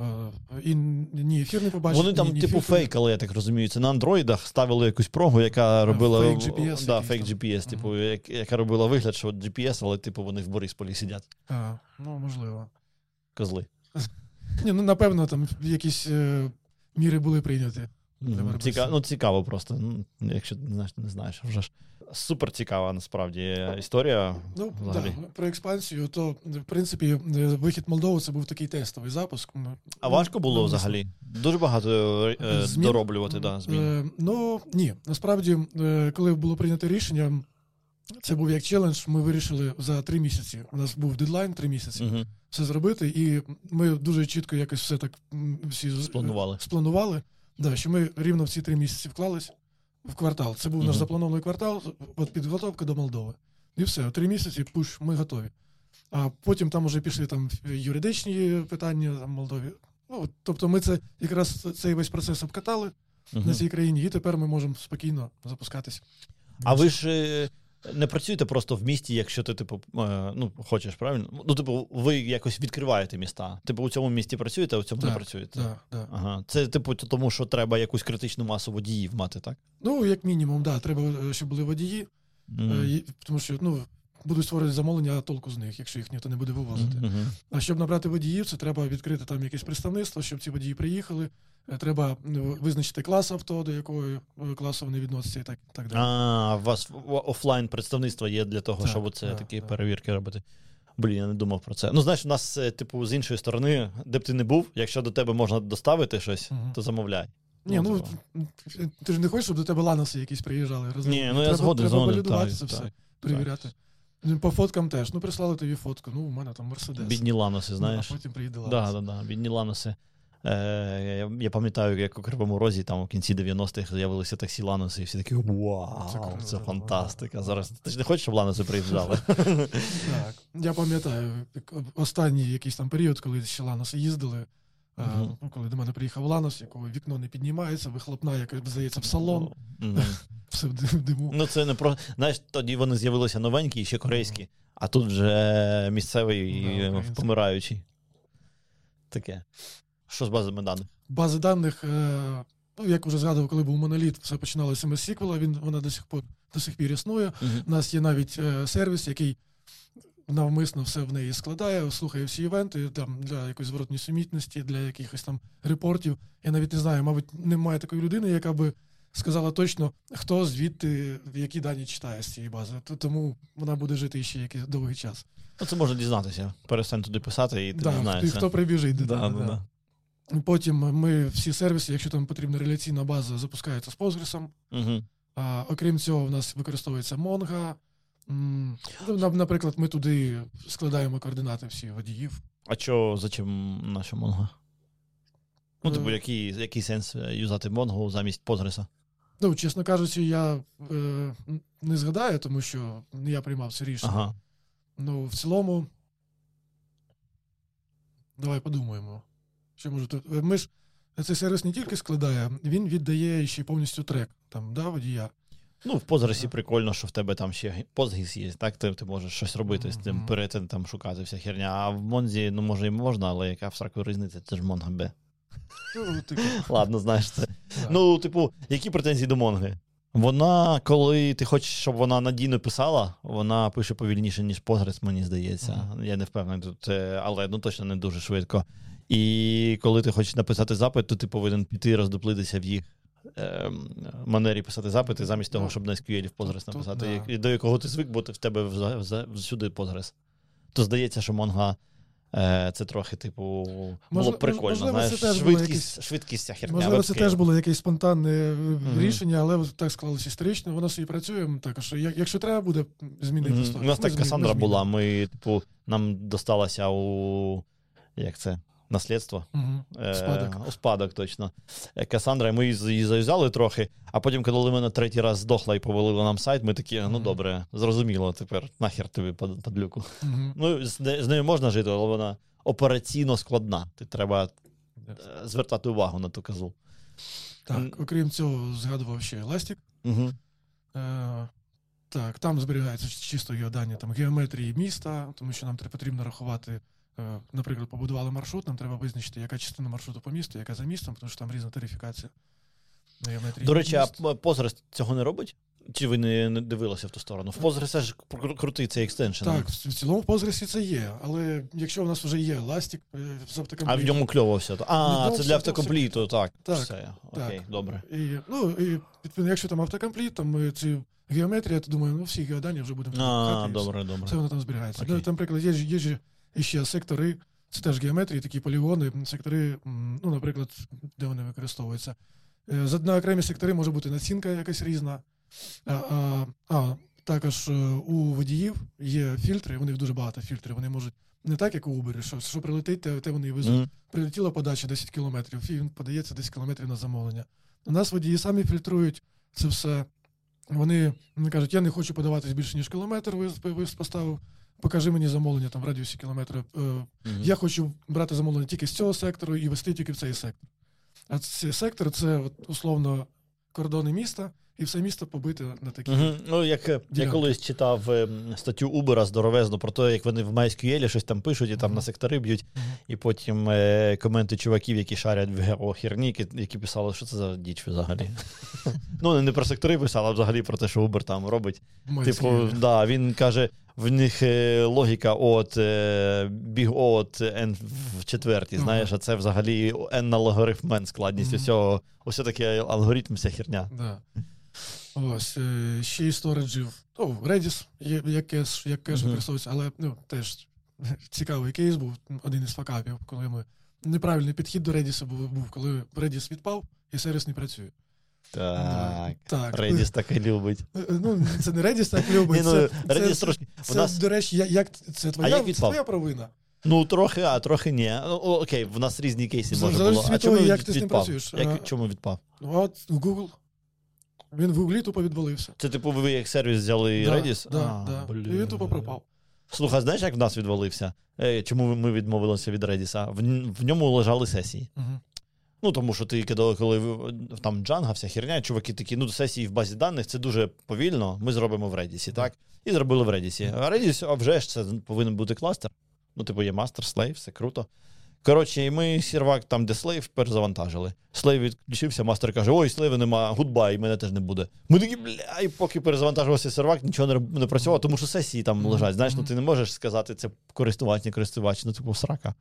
Е, І ні, ефір не побачив. Вони там, ні, ні типу, фейкали, я так розумію. Це на андроїдах ставили якусь прогу, яка робила фейк GPS да, фейк. GPS, типу, як- яка робила вигляд, що GPS, але типу вони в Борисполі сидять. А, ну, можливо. Козли. Ні, ну, напевно, там якісь е, міри були прийняті. Ціка... Ну, цікаво просто. Ну, якщо не знаєш, то не знаєш. Вже ж супер цікава насправді історія. Ну, взагалі. да, про експансію, то, в принципі, е, вихід Молдови це був такий тестовий запуск. Ну, А важко було ну, взагалі? Дуже багато е, Змін? дороблювати, да, змін. Е, ну, ні. Насправді, е, коли було прийнято рішення, це був як челендж. Ми вирішили за три місяці. У нас був дедлайн три місяці. Угу. все зробити, і ми дуже чітко якось все так всі Спланували. спланували. Да, що ми рівно в ці три місяці вклались в квартал. Це був наш запланований квартал, от підготовка до Молдови. І все, три місяці, пуш, ми готові. А потім там вже пішли там юридичні питання там, в Молдові. Ну, тобто ми це якраз цей весь процес обкатали на цій країні, і тепер ми можемо спокійно запускатись. А ви ж е, не працюєте просто в місті, якщо ти, типу, е, ну, хочеш, правильно? Ну, типу, ви якось відкриваєте міста. Типу, у цьому місті працюєте, а у цьому не працюєте. Так, так. Ага. Це, типу, тому що треба якусь критичну масу водіїв мати, так? Ну, як мінімум, да, треба, е, щоб були водії. Е, Тому що ну, будуть створювати замовлення, а толку з них, якщо їх ніхто не буде вивозити. Мгм. А щоб набрати водіїв, це треба відкрити там якесь представництво, щоб ці водії приїхали. Е, Треба ну, визначити клас авто, до якого е, класу вони відносяться, і так, так далі. А, у вас офлайн представництво є для того, Так, щоб це так, такі так. перевірки робити. Блін, я не думав про це. Ну, знаєш, у нас, е, типу, з іншої сторони, де б ти не був, якщо до тебе можна доставити щось, Мгм. то замовляй. Ні, ну типу. ти ж не хочеш, щоб до тебе ланоси якісь приїжджали. розумієш? Ні, ну я треба, згоден, треба валідувати це все, так. перевіряти. Ну, По фоткам теж. Ну, прислали тобі фотку. Ну, у мене там Мерседес. Бідні ланоси, знаєш. Ну, а потім приїде Да, ланос. да, да, бідні ланоси. Е, я, я пам'ятаю, як у Кривому Розі там у кінці 90-х з'явилися таксі Ланоси, і всі такі вау, Це це, круто, фантастика. Зараз ти ж не хочеш, щоб Ланоси приїжджали? Так. Я пам'ятаю, останній якийсь там період, коли ще Ланоси їздили. Мгм. ну, коли до мене приїхав Ланос, якого вікно не піднімається, вихлопна, яка здається в салон, Мгм. все в диму. Ну, це не про. Знаєш, тоді вони з'явилися новенькі і ще корейські, а тут вже місцевий і помираючий. Таке. Що з базами даних? Бази даних, е, ну, як вже згадував, коли був моноліт, все починалося з сіквела, він вона до сих пор до сих пір існує. У нас є навіть е, сервіс, який навмисно все в неї складає, слухає всі івенти там для якоїсь зворотньої сумітності, для якихось там репортів. Я навіть не знаю, мабуть, немає такої людини, яка би сказала точно, хто звідти які дані читає з цієї бази. Тому вона буде жити ще якийсь довгий час. Ну, це можна дізнатися. Перестань туди писати, і ти Да, не знаєш. хто, хто прибіжить до Да, да, да. да. Потім ми всі сервіси, якщо там потрібна реляційна база, запускаються з Postgres. Мгм. А, окрім цього, в нас використовується Mongo. Ну, Наприклад, ми туди складаємо координати всіх водіїв. А чо, зачем наша Монго? Ну, типу, Е. який, який сенс е, юзати Монго замість Postgres? Ну, чесно кажучи, я е, не згадаю, тому що не я приймав це рішення. Ага. Ну, в цілому, давай подумаємо. Що може тут. Ми ж цей сервіс не тільки складає, він віддає ще повністю трек там, да, водія. Ну, в Да. прикольно, що в тебе там ще Postgres є, так? Ти, ти можеш щось робити з тим, перетин там шукати вся херня. А в Монзі, ну, може, і можна, але яка всяка різниця, це ж Mongo B. Ну, типу, Ладно, знаєш це. Ну, типу, які претензії до Монги? Вона, коли ти хочеш, щоб вона надійно писала, вона пише повільніше, ніж Postgres, мені здається. Мгм. Я не впевнений тут, е, але ну точно не дуже швидко. І коли ти хочеш написати запит, то ти повинен піти роздоплитися в їх е, манері писати запити, замість того, Ну, щоб на SQL в Postgres тут написати, да. як- і до якого ти звик, бо ти в тебе всюди Postgres. То здається, що Mongo е, це трохи, типу, було Може- б прикольно. можливо, це знаєш, теж швидкість, якесь- швидкість ця херня. Можливо, це теж було якесь спонтанне е, рішення, але так склалося історично. Воно собі працює. Також якщо треба буде змінити то У нас так Касандра була. Ми, типу, нам досталося у як це? Наслідство. Мгм. Е, Спадок. Точно. Е, Касандра, ми її заюзали трохи, а потім, коли вона третій раз здохла і повалила нам сайт, ми такі, ну добре, зрозуміло, тепер нахер тобі падлюку. Мгм. Ну, з, з нею можна жити, але вона операційно складна. Ти треба е, звертати увагу на ту козу. Так, окрім цього, згадував ще Elastic. Угу. Е, так, там зберігаються чисто його дані там, геометрії міста, тому що нам потрібно рахувати, наприклад, побудували маршрут, нам треба визначити, яка частина маршруту по місту, яка за містом, тому що там різна тарифікація. До речі, а міст. Цього не робить? чи ви не, дивилися в ту сторону? В Postgres ж крутий цей екстеншн. Так, в в цілому в Postgres це є, але якщо у нас вже є Elastic е, з А в ньому кльово все. В А, ньому це для автокомпліту, так. Так, Все. Окей, добре. І, ну, і відповідно, якщо там автокомпліт, там ми ці геометрія, то думаю, ну всі геодані вже будемо А, добре, добре. Все воно там зберігається. Окей. Ну, там, наприклад, є, ж- ж ще сектори, це теж геометрії, такі полігони, сектори, ну, наприклад, де вони використовуються. Е, За на окремі сектори може бути націнка якась різна. А, а, а також е, у водіїв є фільтри, у них дуже багато фільтрів. Вони можуть не так, як у Uber, що, що прилетить, те, те вони і везуть. Мгм. Прилетіла подача 10 кілометрів, і він подається 10 кілометрів на замовлення. У нас водії самі фільтрують це все. Вони, вони кажуть, я не хочу подаватись більше, ніж кілометр, ви, ви поставив. Покажи мені замовлення там в радіусі кілометра. Мгм. Я хочу брати замовлення тільки з цього сектору і вести тільки в цей сектор. А цей сектор це от, условно кордони міста, і все місто побите на такі. Мгм. Ну, як е, я колись читав е, статтю Uber здоровезну про те, як вони в MySQL щось там пишуть і там Мгм. на сектори б'ють, Мгм. і потім е, коменти чуваків, які шарять в ГРО херні, які, писали, що це за діч взагалі. ну, не про сектори писали, а взагалі про те, що Uber там робить. Моє Типу, да, він каже, в них е, логіка от е, біг от n в четвертій, знаєш, а це взагалі n на логарифм n складність усього. Ось такий алгоритм, вся херня. Да. Ось, е, ще й сториджів. Ну, Redis, є, як кеш, як кеш Мгм. використовується, але ну, теж цікавий кейс був, один із факапів, коли ми. Неправильний підхід до Redis був, був, коли Redis відпав і сервіс не працює. Так. Так. Redis так і любить. Е, Ну, це не Redis так любить. Ні, ну, це, це, трошки. це, У нас, до речі, як, це, твоя, як це твоя провина. ну, трохи, а трохи ні. Ну, окей, в нас різні кейси Залежить може було. А того, чому як ти з ним відпав? працюєш. Як, чому відпав? Ну, от Google. Він в Гуглі тупо відвалився. Це типу ви як сервіс взяли Да, Redis? Да, А, да. блін. І він тупо пропав. Слухай, знаєш, як в нас відвалився? Е, чому ми відмовилися від Redis? В, в ньому лежали сесії. Угу. Ну, тому що ти коли, коли там Django, вся херня, чуваки такі, ну, сесії в базі даних це дуже повільно, ми зробимо в Redis, так? І зробили в Redis. А Redis, а вже ж це повинен бути кластер. Ну, типу, є master, slave, все круто. Коротше, і ми сервак там, де slave, перезавантажили. Slave відключився, master каже: ой, слейва нема, goodbye, мене теж не буде. Ми такі, бля, і поки перезавантажувався сервак, нічого не, не працювало, тому що сесії там лежать. Знаєш, ну ти не можеш сказати, це користувач, не користувач, ну, типу, срака.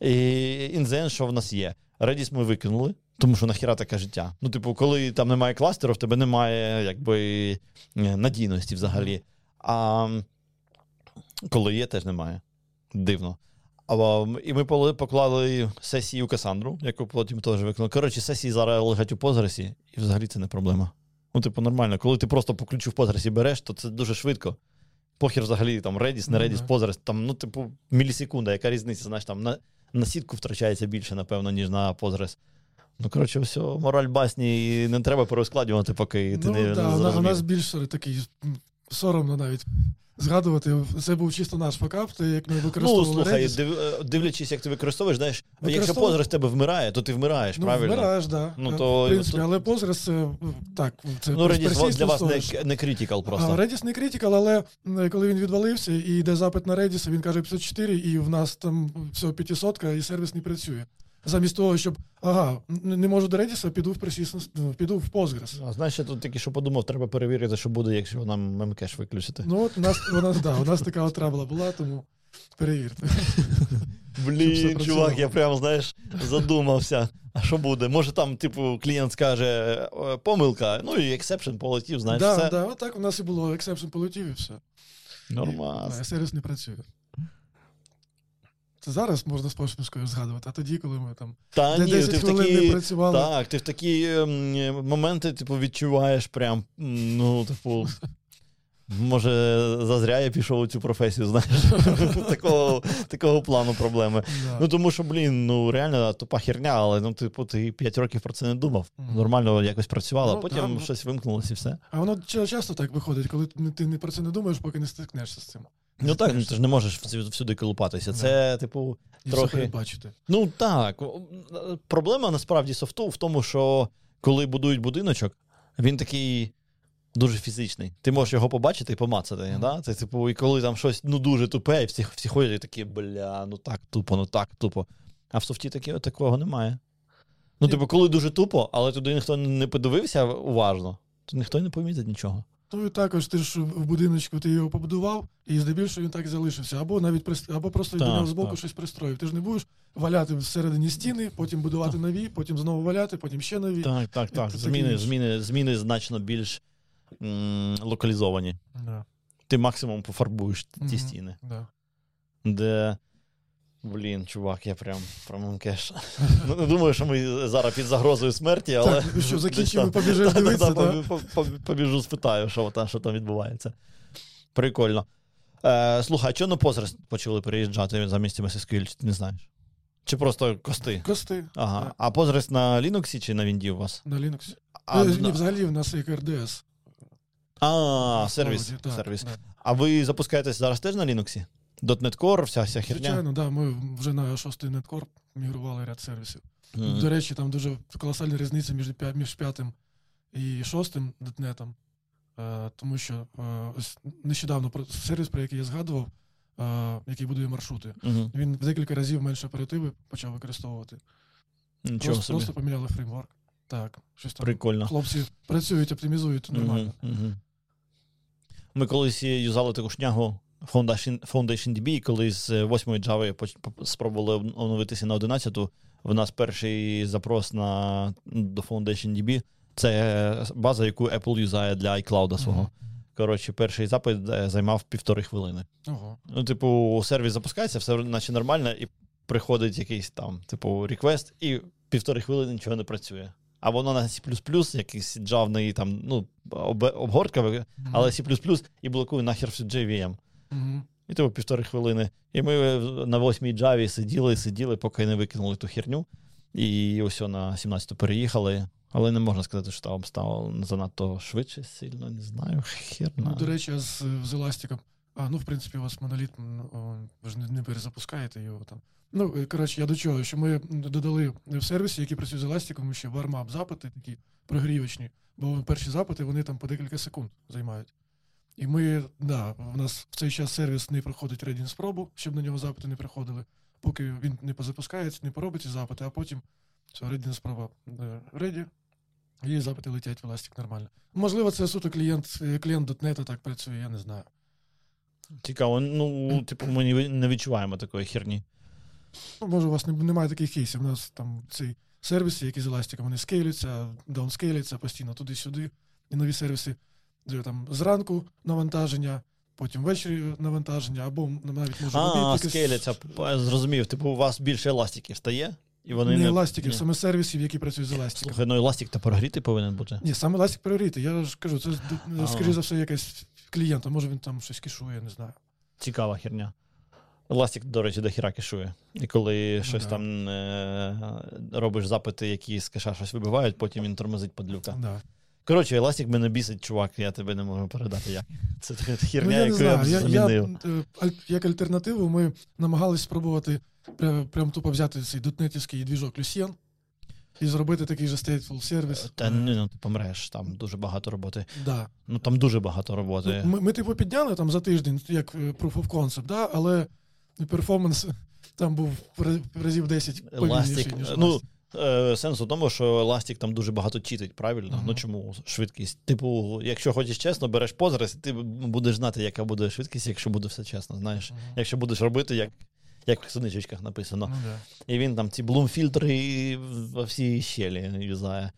І in the end, що в нас є? Redis ми викинули, тому що нахіра таке життя. Ну, типу, коли там немає кластеру, в тебе немає якби е, надійності взагалі. А коли є, теж немає. Дивно. А, і ми поклали сесії у Касандру, яку потім теж виконали. Коротше, сесії зараз лежать у Позресі, і взагалі це не проблема. Ну, типу, нормально. Коли ти просто по ключу в Позресі береш, то це дуже швидко. Похер взагалі там Redis, не Ну, Redis, да. Postgres, там, ну, типу, мілісекунда, яка різниця, знаєш, там на, на сітку втрачається більше, напевно, ніж на Postgres. Ну, коротше, все, мораль басні, і не треба перескладювати, поки ти ну, не, да, не у, нас, більше такий соромно навіть згадувати. Це був чисто наш факап, те, як ми Ну, використовували слухай, Redis. див, е, дивлячись, як ти використовуєш, знаєш, якщо Використовую- тебе вмирає, то ти вмираєш, Ну, правильно? вмираєш, да. Ну, Е, то- в принципі, але Postgres це так, це Ну, Redis для вас не, не А просто. Redis не критикал, але коли він відвалився і йде запит на Redis, він каже 54, і в нас там всього 500, і сервіс не працює. Замість того, щоб ага, не можу до Redis, піду в persistent, ну, піду в Postgres. А, знаєш, я тут тільки що подумав, треба перевірити, що буде, якщо нам Memcache виключити. Ну от у нас, у нас, да, у нас така от трабла була, тому перевірте. Блін, чувак, я прям, знаєш, задумався. А що буде? Може там, типу, клієнт скаже е, помилка, ну і exception полетів, знаєш, да, все. да, так у нас і було exception полетів і все. Нормас. Да, сервіс не працює. Це зараз можна з посмішкою згадувати, а тоді, коли ми там Та ні, 10 ти в хвилин не такі. працювали. Так, ти в такі ем, моменти, типу, відчуваєш прям, ну, типу. Може, зазря я пішов у цю професію, знаєш, такого, такого плану проблеми. Да. Ну тому що, блін, ну реально тупа херня, але ну, типу, ти 5 років про це не думав. Мгм. Нормально якось працювало, а Ну, потім да, ну. щось вимкнулося і все. А воно часто так виходить, коли ти, ти не про це не думаєш, поки не стикнешся з цим. Ну так, ну ти ж не можеш всюди колупатися. Це, типу, трохи- передбачити. ну так. Проблема насправді софту в тому, що коли будують будиночок, він такий. Дуже фізичний. Ти можеш його побачити і помацати. Мгм. Да? Це, типу, і коли там щось ну, дуже тупе, і всі, всі ходять і такі, бля, ну так тупо, ну так тупо. А в софті такі, такого немає. Ну, типу, коли дуже тупо, але туди ніхто не подивився уважно, То ніхто й не помітить нічого. Ну і також ти ж в будиночку ти його побудував, і здебільшого він так і залишився. Або навіть пристро... або просто Так, до нього збоку так. щось пристроїв. Ти ж не будеш валяти всередині стіни, потім будувати нові, потім знову валяти, потім ще нові. Так, так, так. Це Зміни, зміни, зміни значно більш м- локалізовані. Да. Ти максимум пофарбуєш ті Мгм. стіни. Да. Де. Блін, чувак, я прям прям кеш. Ну, не думаю, що ми зараз під загрозою смерті, але. Так, що, закінчимо, побіжиш дивитися, так? побі- Побіжу, спитаю, що там, що там відбувається. Прикольно. Е, слухай, а чого на позраз почали переїжджати замість MSSQL, чи ти не знаєш? Чи просто кости? Кости. Ага. Так. А позраз на Linux чи на Вінді у вас? На Linux. А, Е, на- Ні, взагалі в нас як РДС. а сервіс. Так, сервіс. да. А ви запускаєтесь зараз теж на Linux? .NET Core, вся вся херня? Звичайно, да, ми вже на шостий неткор мігрували ряд сервісів. Мгм. До речі, там дуже колосальна різниця між, між п'ятим і шостим дотнетом. Е, тому що е, ось нещодавно про сервіс, про який я згадував, е, який будує маршрути, Мгм. він в декілька разів менше оперативи почав використовувати. Нічого Просто, собі. просто поміняли фреймворк. Так, щось там. Прикольно. Хлопці працюють, оптимізують нормально. Мгм. Ми колись юзали таку шнягу Foundation, Foundation DB, коли з 8 Java поч- спробували оновитися на 11, в нас перший запрос на, до Foundation DB це база, яку Apple юзає для iCloud свого. Коротше, перший запит е, займав півтори хвилини. Ого. Ну, типу, сервіс запускається, все наче нормально, і приходить якийсь там, типу, реквест, і півтори хвилини нічого не працює. А воно на C++, якийсь джавний там, ну, об, обгортка, але C++ і блокує нахер всю JVM. Мгм. І типу півтори хвилини. І ми на восьмій Java сиділи, сиділи, поки не викинули ту херню. І ось на 17-ту переїхали. Але не можна сказати, що там стало занадто швидше, сильно, не знаю. Херна. Ну, до речі, з, з еластиком. А, ну, в принципі, у вас моноліт, ви ж не, не перезапускаєте його там. Ну, е, коротше, я до чого, що ми додали в сервісі, які працюють з еластиком, ще вармап запити такі прогрівочні, бо перші запити вони там по декілька секунд займають. І ми, да, в нас в цей час сервіс не проходить редін спробу, щоб на нього запити не приходили, поки він не позапускається, не поробить ці запити, а потім все, редін спроба реді, і запити летять в еластик нормально. Можливо, це суто клієнт, клієнт так працює, я не знаю. Цікаво. Ну, типу, ми не- відчуваємо такої херні. Ну, може, у вас немає таких кейсів. У нас там ці сервіси, які з еластиком, вони скейлюються, даунскейлюються постійно туди-сюди. І нові сервіси там зранку навантаження, потім ввечері навантаження, або навіть може А, скеляться, зрозумів. Типу, у вас більше еластиків стає, і вони не не. еластиків, Ні. саме сервісів, які працюють з еластиком. Слухай, ну еластик то прогріти повинен бути. Ні, саме еластик пріорити. Я ж кажу, це скоріше за все якась клієнта, може він там щось кішує, не знаю. Цікава херня. Еластик, до речі, до хіра кешує. І коли Ну щось да. там е- робиш запити, які з кеша щось вибивають, потім він тормозить падлюка. Да. Коротше, еластик мене бісить, чувак, я тебе не можу передати як. Це така херня, ну, я яку я б знаю. Я, я, замінив. е, як альтернативу ми намагались спробувати прям, прям тупо взяти цей дотнетівський двіжок Lucien і зробити такий же stateful сервіс. Та ні, ну ти помреш, там дуже багато роботи. Да. Ну там дуже багато роботи. Ну, ми, ми, типу, підняли там за тиждень, як е, proof of concept, да? але перформанс там був в разів 10 повільніший, ніж Ну. Е, сенс у тому, що еластик там дуже багато читить, правильно? Мгм. Ну чому швидкість? Типу, якщо хочеш чесно, береш позраз, і ти будеш знати, яка буде швидкість, якщо буде все чесно. Знаєш, Мгм. якщо будеш робити, як, як в книжечках написано. Ну, да. І він там ці блум-фільтри во всі щелі юзає.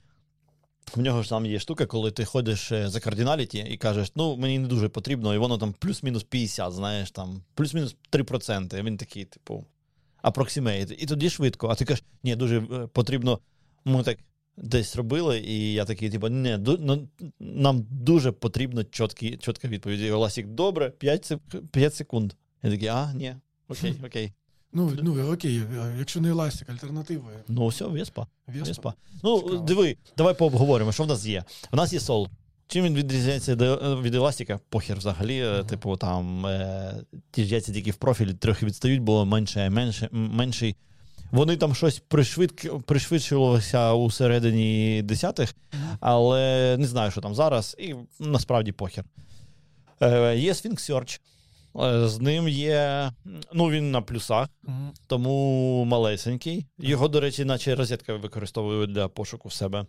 В нього ж там є штука, коли ти ходиш е, за кардиналіті і кажеш, ну мені не дуже потрібно, і воно там плюс-мінус 50, знаєш, там, плюс-мінус 3%. І він такий, типу, approximate. І тоді швидко. А ти кажеш, ні, дуже е, потрібно. Ми так десь робили, і я такий, типу, ні, ду- ну, нам дуже потрібно чіткі, чітка відповідь. І Оласік, добре, 5, сек- 5 секунд. Я такий, а, ні, окей, окей. Ну, ну, окей, а якщо не еластик, альтернатива. Ну, все, Веспа. Веспа. Веспа. Ну, Цікаво. диви, давай пообговоримо, що в нас є. В нас є сол. Чим він відрізняється від еластика? Похер взагалі. е, Мгм. Типу, там е, ті ж яйця тільки в профілі трохи відстають, бо менше, менше, менший. Вони там щось пришвидк, пришвидшилося у середині десятих, але не знаю, що там зараз, і насправді похер. Е, є Sphinx Search. Е, З ним є. Ну, він на плюсах, тому малесенький. Його, до речі, наче розетка використовую для пошуку в себе.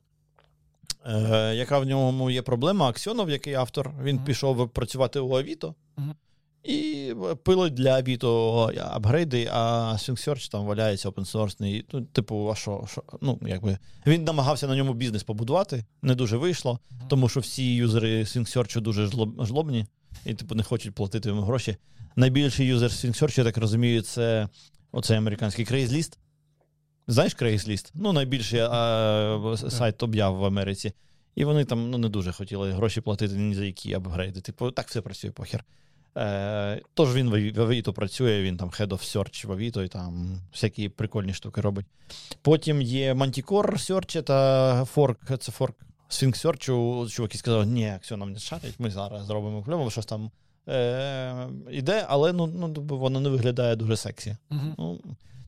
Е, яка в ньому є проблема? Аксьонов, який автор, він Мгм. пішов працювати у Авіто Мгм. і пилить для Авіто апгрейди, а Sphinx Search там валяється open source. Ну, типу, а що, що? Ну, якби він намагався на ньому бізнес побудувати, не дуже вийшло, Мгм. тому що всі юзери Sphinx Search дуже жлоб- жлобні і типу не хочуть платити йому гроші. Найбільший юзер Sphinx Search, я так розумію, це оцей американський Craigslist. Знаєш Craigslist? Ну, найбільший а, сайт об'яв в Америці. І вони там ну, не дуже хотіли гроші платити ні за які апгрейди. Типу, так все працює похер. Е, тож він в Авіто працює, він там Head of Search в Авіто і там всякі прикольні штуки робить. Потім є Manticore Search та Fork, це Fork Sphinx Search. Чуваки сказали, ні, все нам не шарить, ми зараз зробимо кльово, щось там е, іде, але ну, ну, воно не виглядає дуже сексі. Мгм. Ну,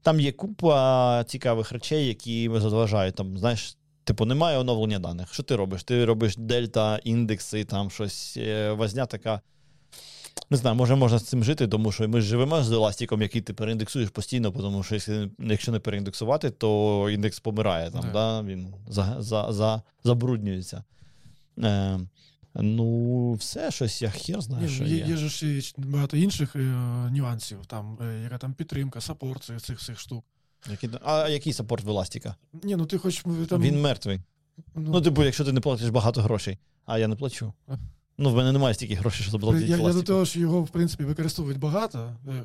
там є купа цікавих речей, які заважають. Там, знаєш, типу, немає оновлення даних. Що ти робиш? Ти робиш дельта, індекси, там щось е, возня така. Не знаю, може можна з цим жити, тому що ми ж живемо з еластиком, який ти переіндексуєш постійно, тому що якщо, не переіндексувати, то індекс помирає, там, Да. да. він за, за, за, забруднюється. Е, ну, все, щось я хер знаю, Ні, що є. є, є ж ще багато інших е, нюансів, там, е, яка там підтримка, саппорт цих, цих штук. Які, а який саппорт в Еластіка? Ні, ну ти хоч там. Він мертвий. ну, Ну, типу, якщо ти не платиш багато грошей, а я не плачу. Ну, в мене немає стільки грошей, щоб заплатити. я, я до того, що його, в принципі, використовують багато е,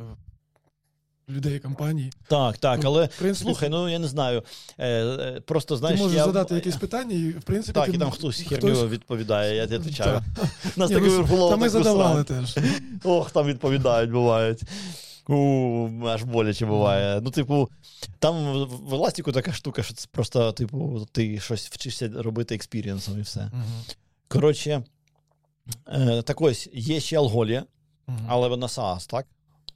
людей, компаній. Так, так, Ну, але принципі, слухай, ну я не знаю. Е, е, просто ти можеш я... задати якісь питання, і в принципі. Так, ти, і там хтось херню відповідає, я відповідаю. Нас таке ну, було Та ми задавали теж. Ох, там відповідають, бувають. У, аж боляче буває. Ну, типу, там в- еластику така штука, що це просто, типу, ти щось вчишся робити експірієнсом і все. Мгм. Коротше, е, так ось, є ще алголія, Мгм. але вона SaaS, так?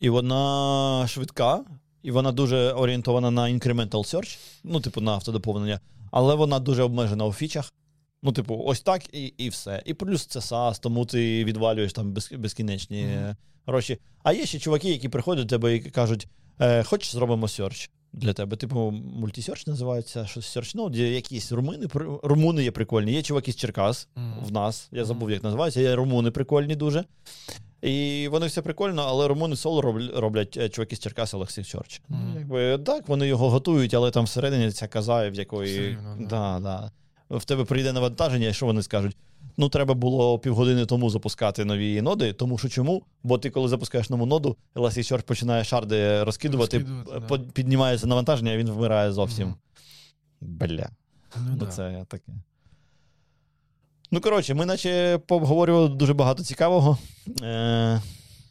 І вона швидка, і вона дуже орієнтована на incremental search, ну, типу, на автодоповнення, але вона дуже обмежена у фічах. Ну, типу, ось так і, і все. І плюс це SaaS, тому ти відвалюєш там без, безкінечні е, гроші. А є ще чуваки, які приходять до тебе і кажуть: е, хочеш, зробимо search для тебе. Типу, мультисерч називається, щось search node, є якісь румуни, румуни є прикольні. Є чуваки з Черкас Мгм. в нас. Я забув, як називається. Є румуни прикольні дуже. І вони все прикольно, але румуни соло роблять, роблять е, чуваки з Черкас Олексій Чорч. Мгм. Якби так, вони його готують, але там всередині ця каза, в якої. Все да. да, да. В тебе прийде навантаження, і що вони скажуть? Ну, треба було півгодини тому запускати нові ноди, тому що чому? Бо ти, коли запускаєш нову ноду, Elasticsearch починає шарди розкидувати, Розкидувати, да. піднімається навантаження, і він вмирає зовсім. Мгм. Бля. Ну, Ну, да. це таке. Ну, коротше, ми наче пообговорювали дуже багато цікавого. Е,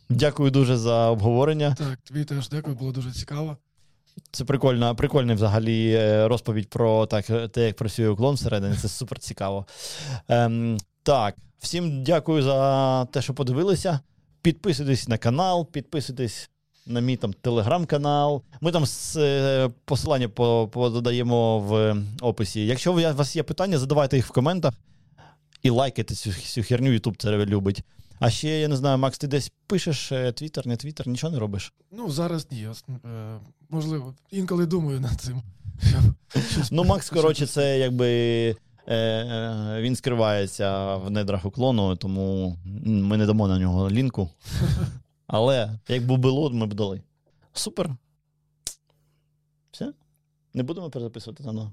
дякую дуже за обговорення. Так, тобі теж дякую, було дуже цікаво. Це прикольна, прикольна взагалі е, розповідь про так, те, як працює уклон всередині. Це супер цікаво. Ем, так, всім дякую за те, що подивилися. Підписуйтесь на канал, підписуйтесь на мій там телеграм-канал. Ми там з, е, посилання по- подаємо в описі. Якщо у вас є питання, задавайте їх в коментах і лайкайте цю, цю херню, Ютуб це любить. А ще, я не знаю, Макс, ти десь пишеш твіттер, не твіттер, нічого не робиш. Ну, зараз ні. ос- е, Можливо, інколи думаю над цим. Ну, Макс, коротше, це якби е, е, він скривається в недрах уклону, тому ми не дамо на нього лінку. Але якби було, ми б дали. Супер. Все? Не будемо перезаписувати заново?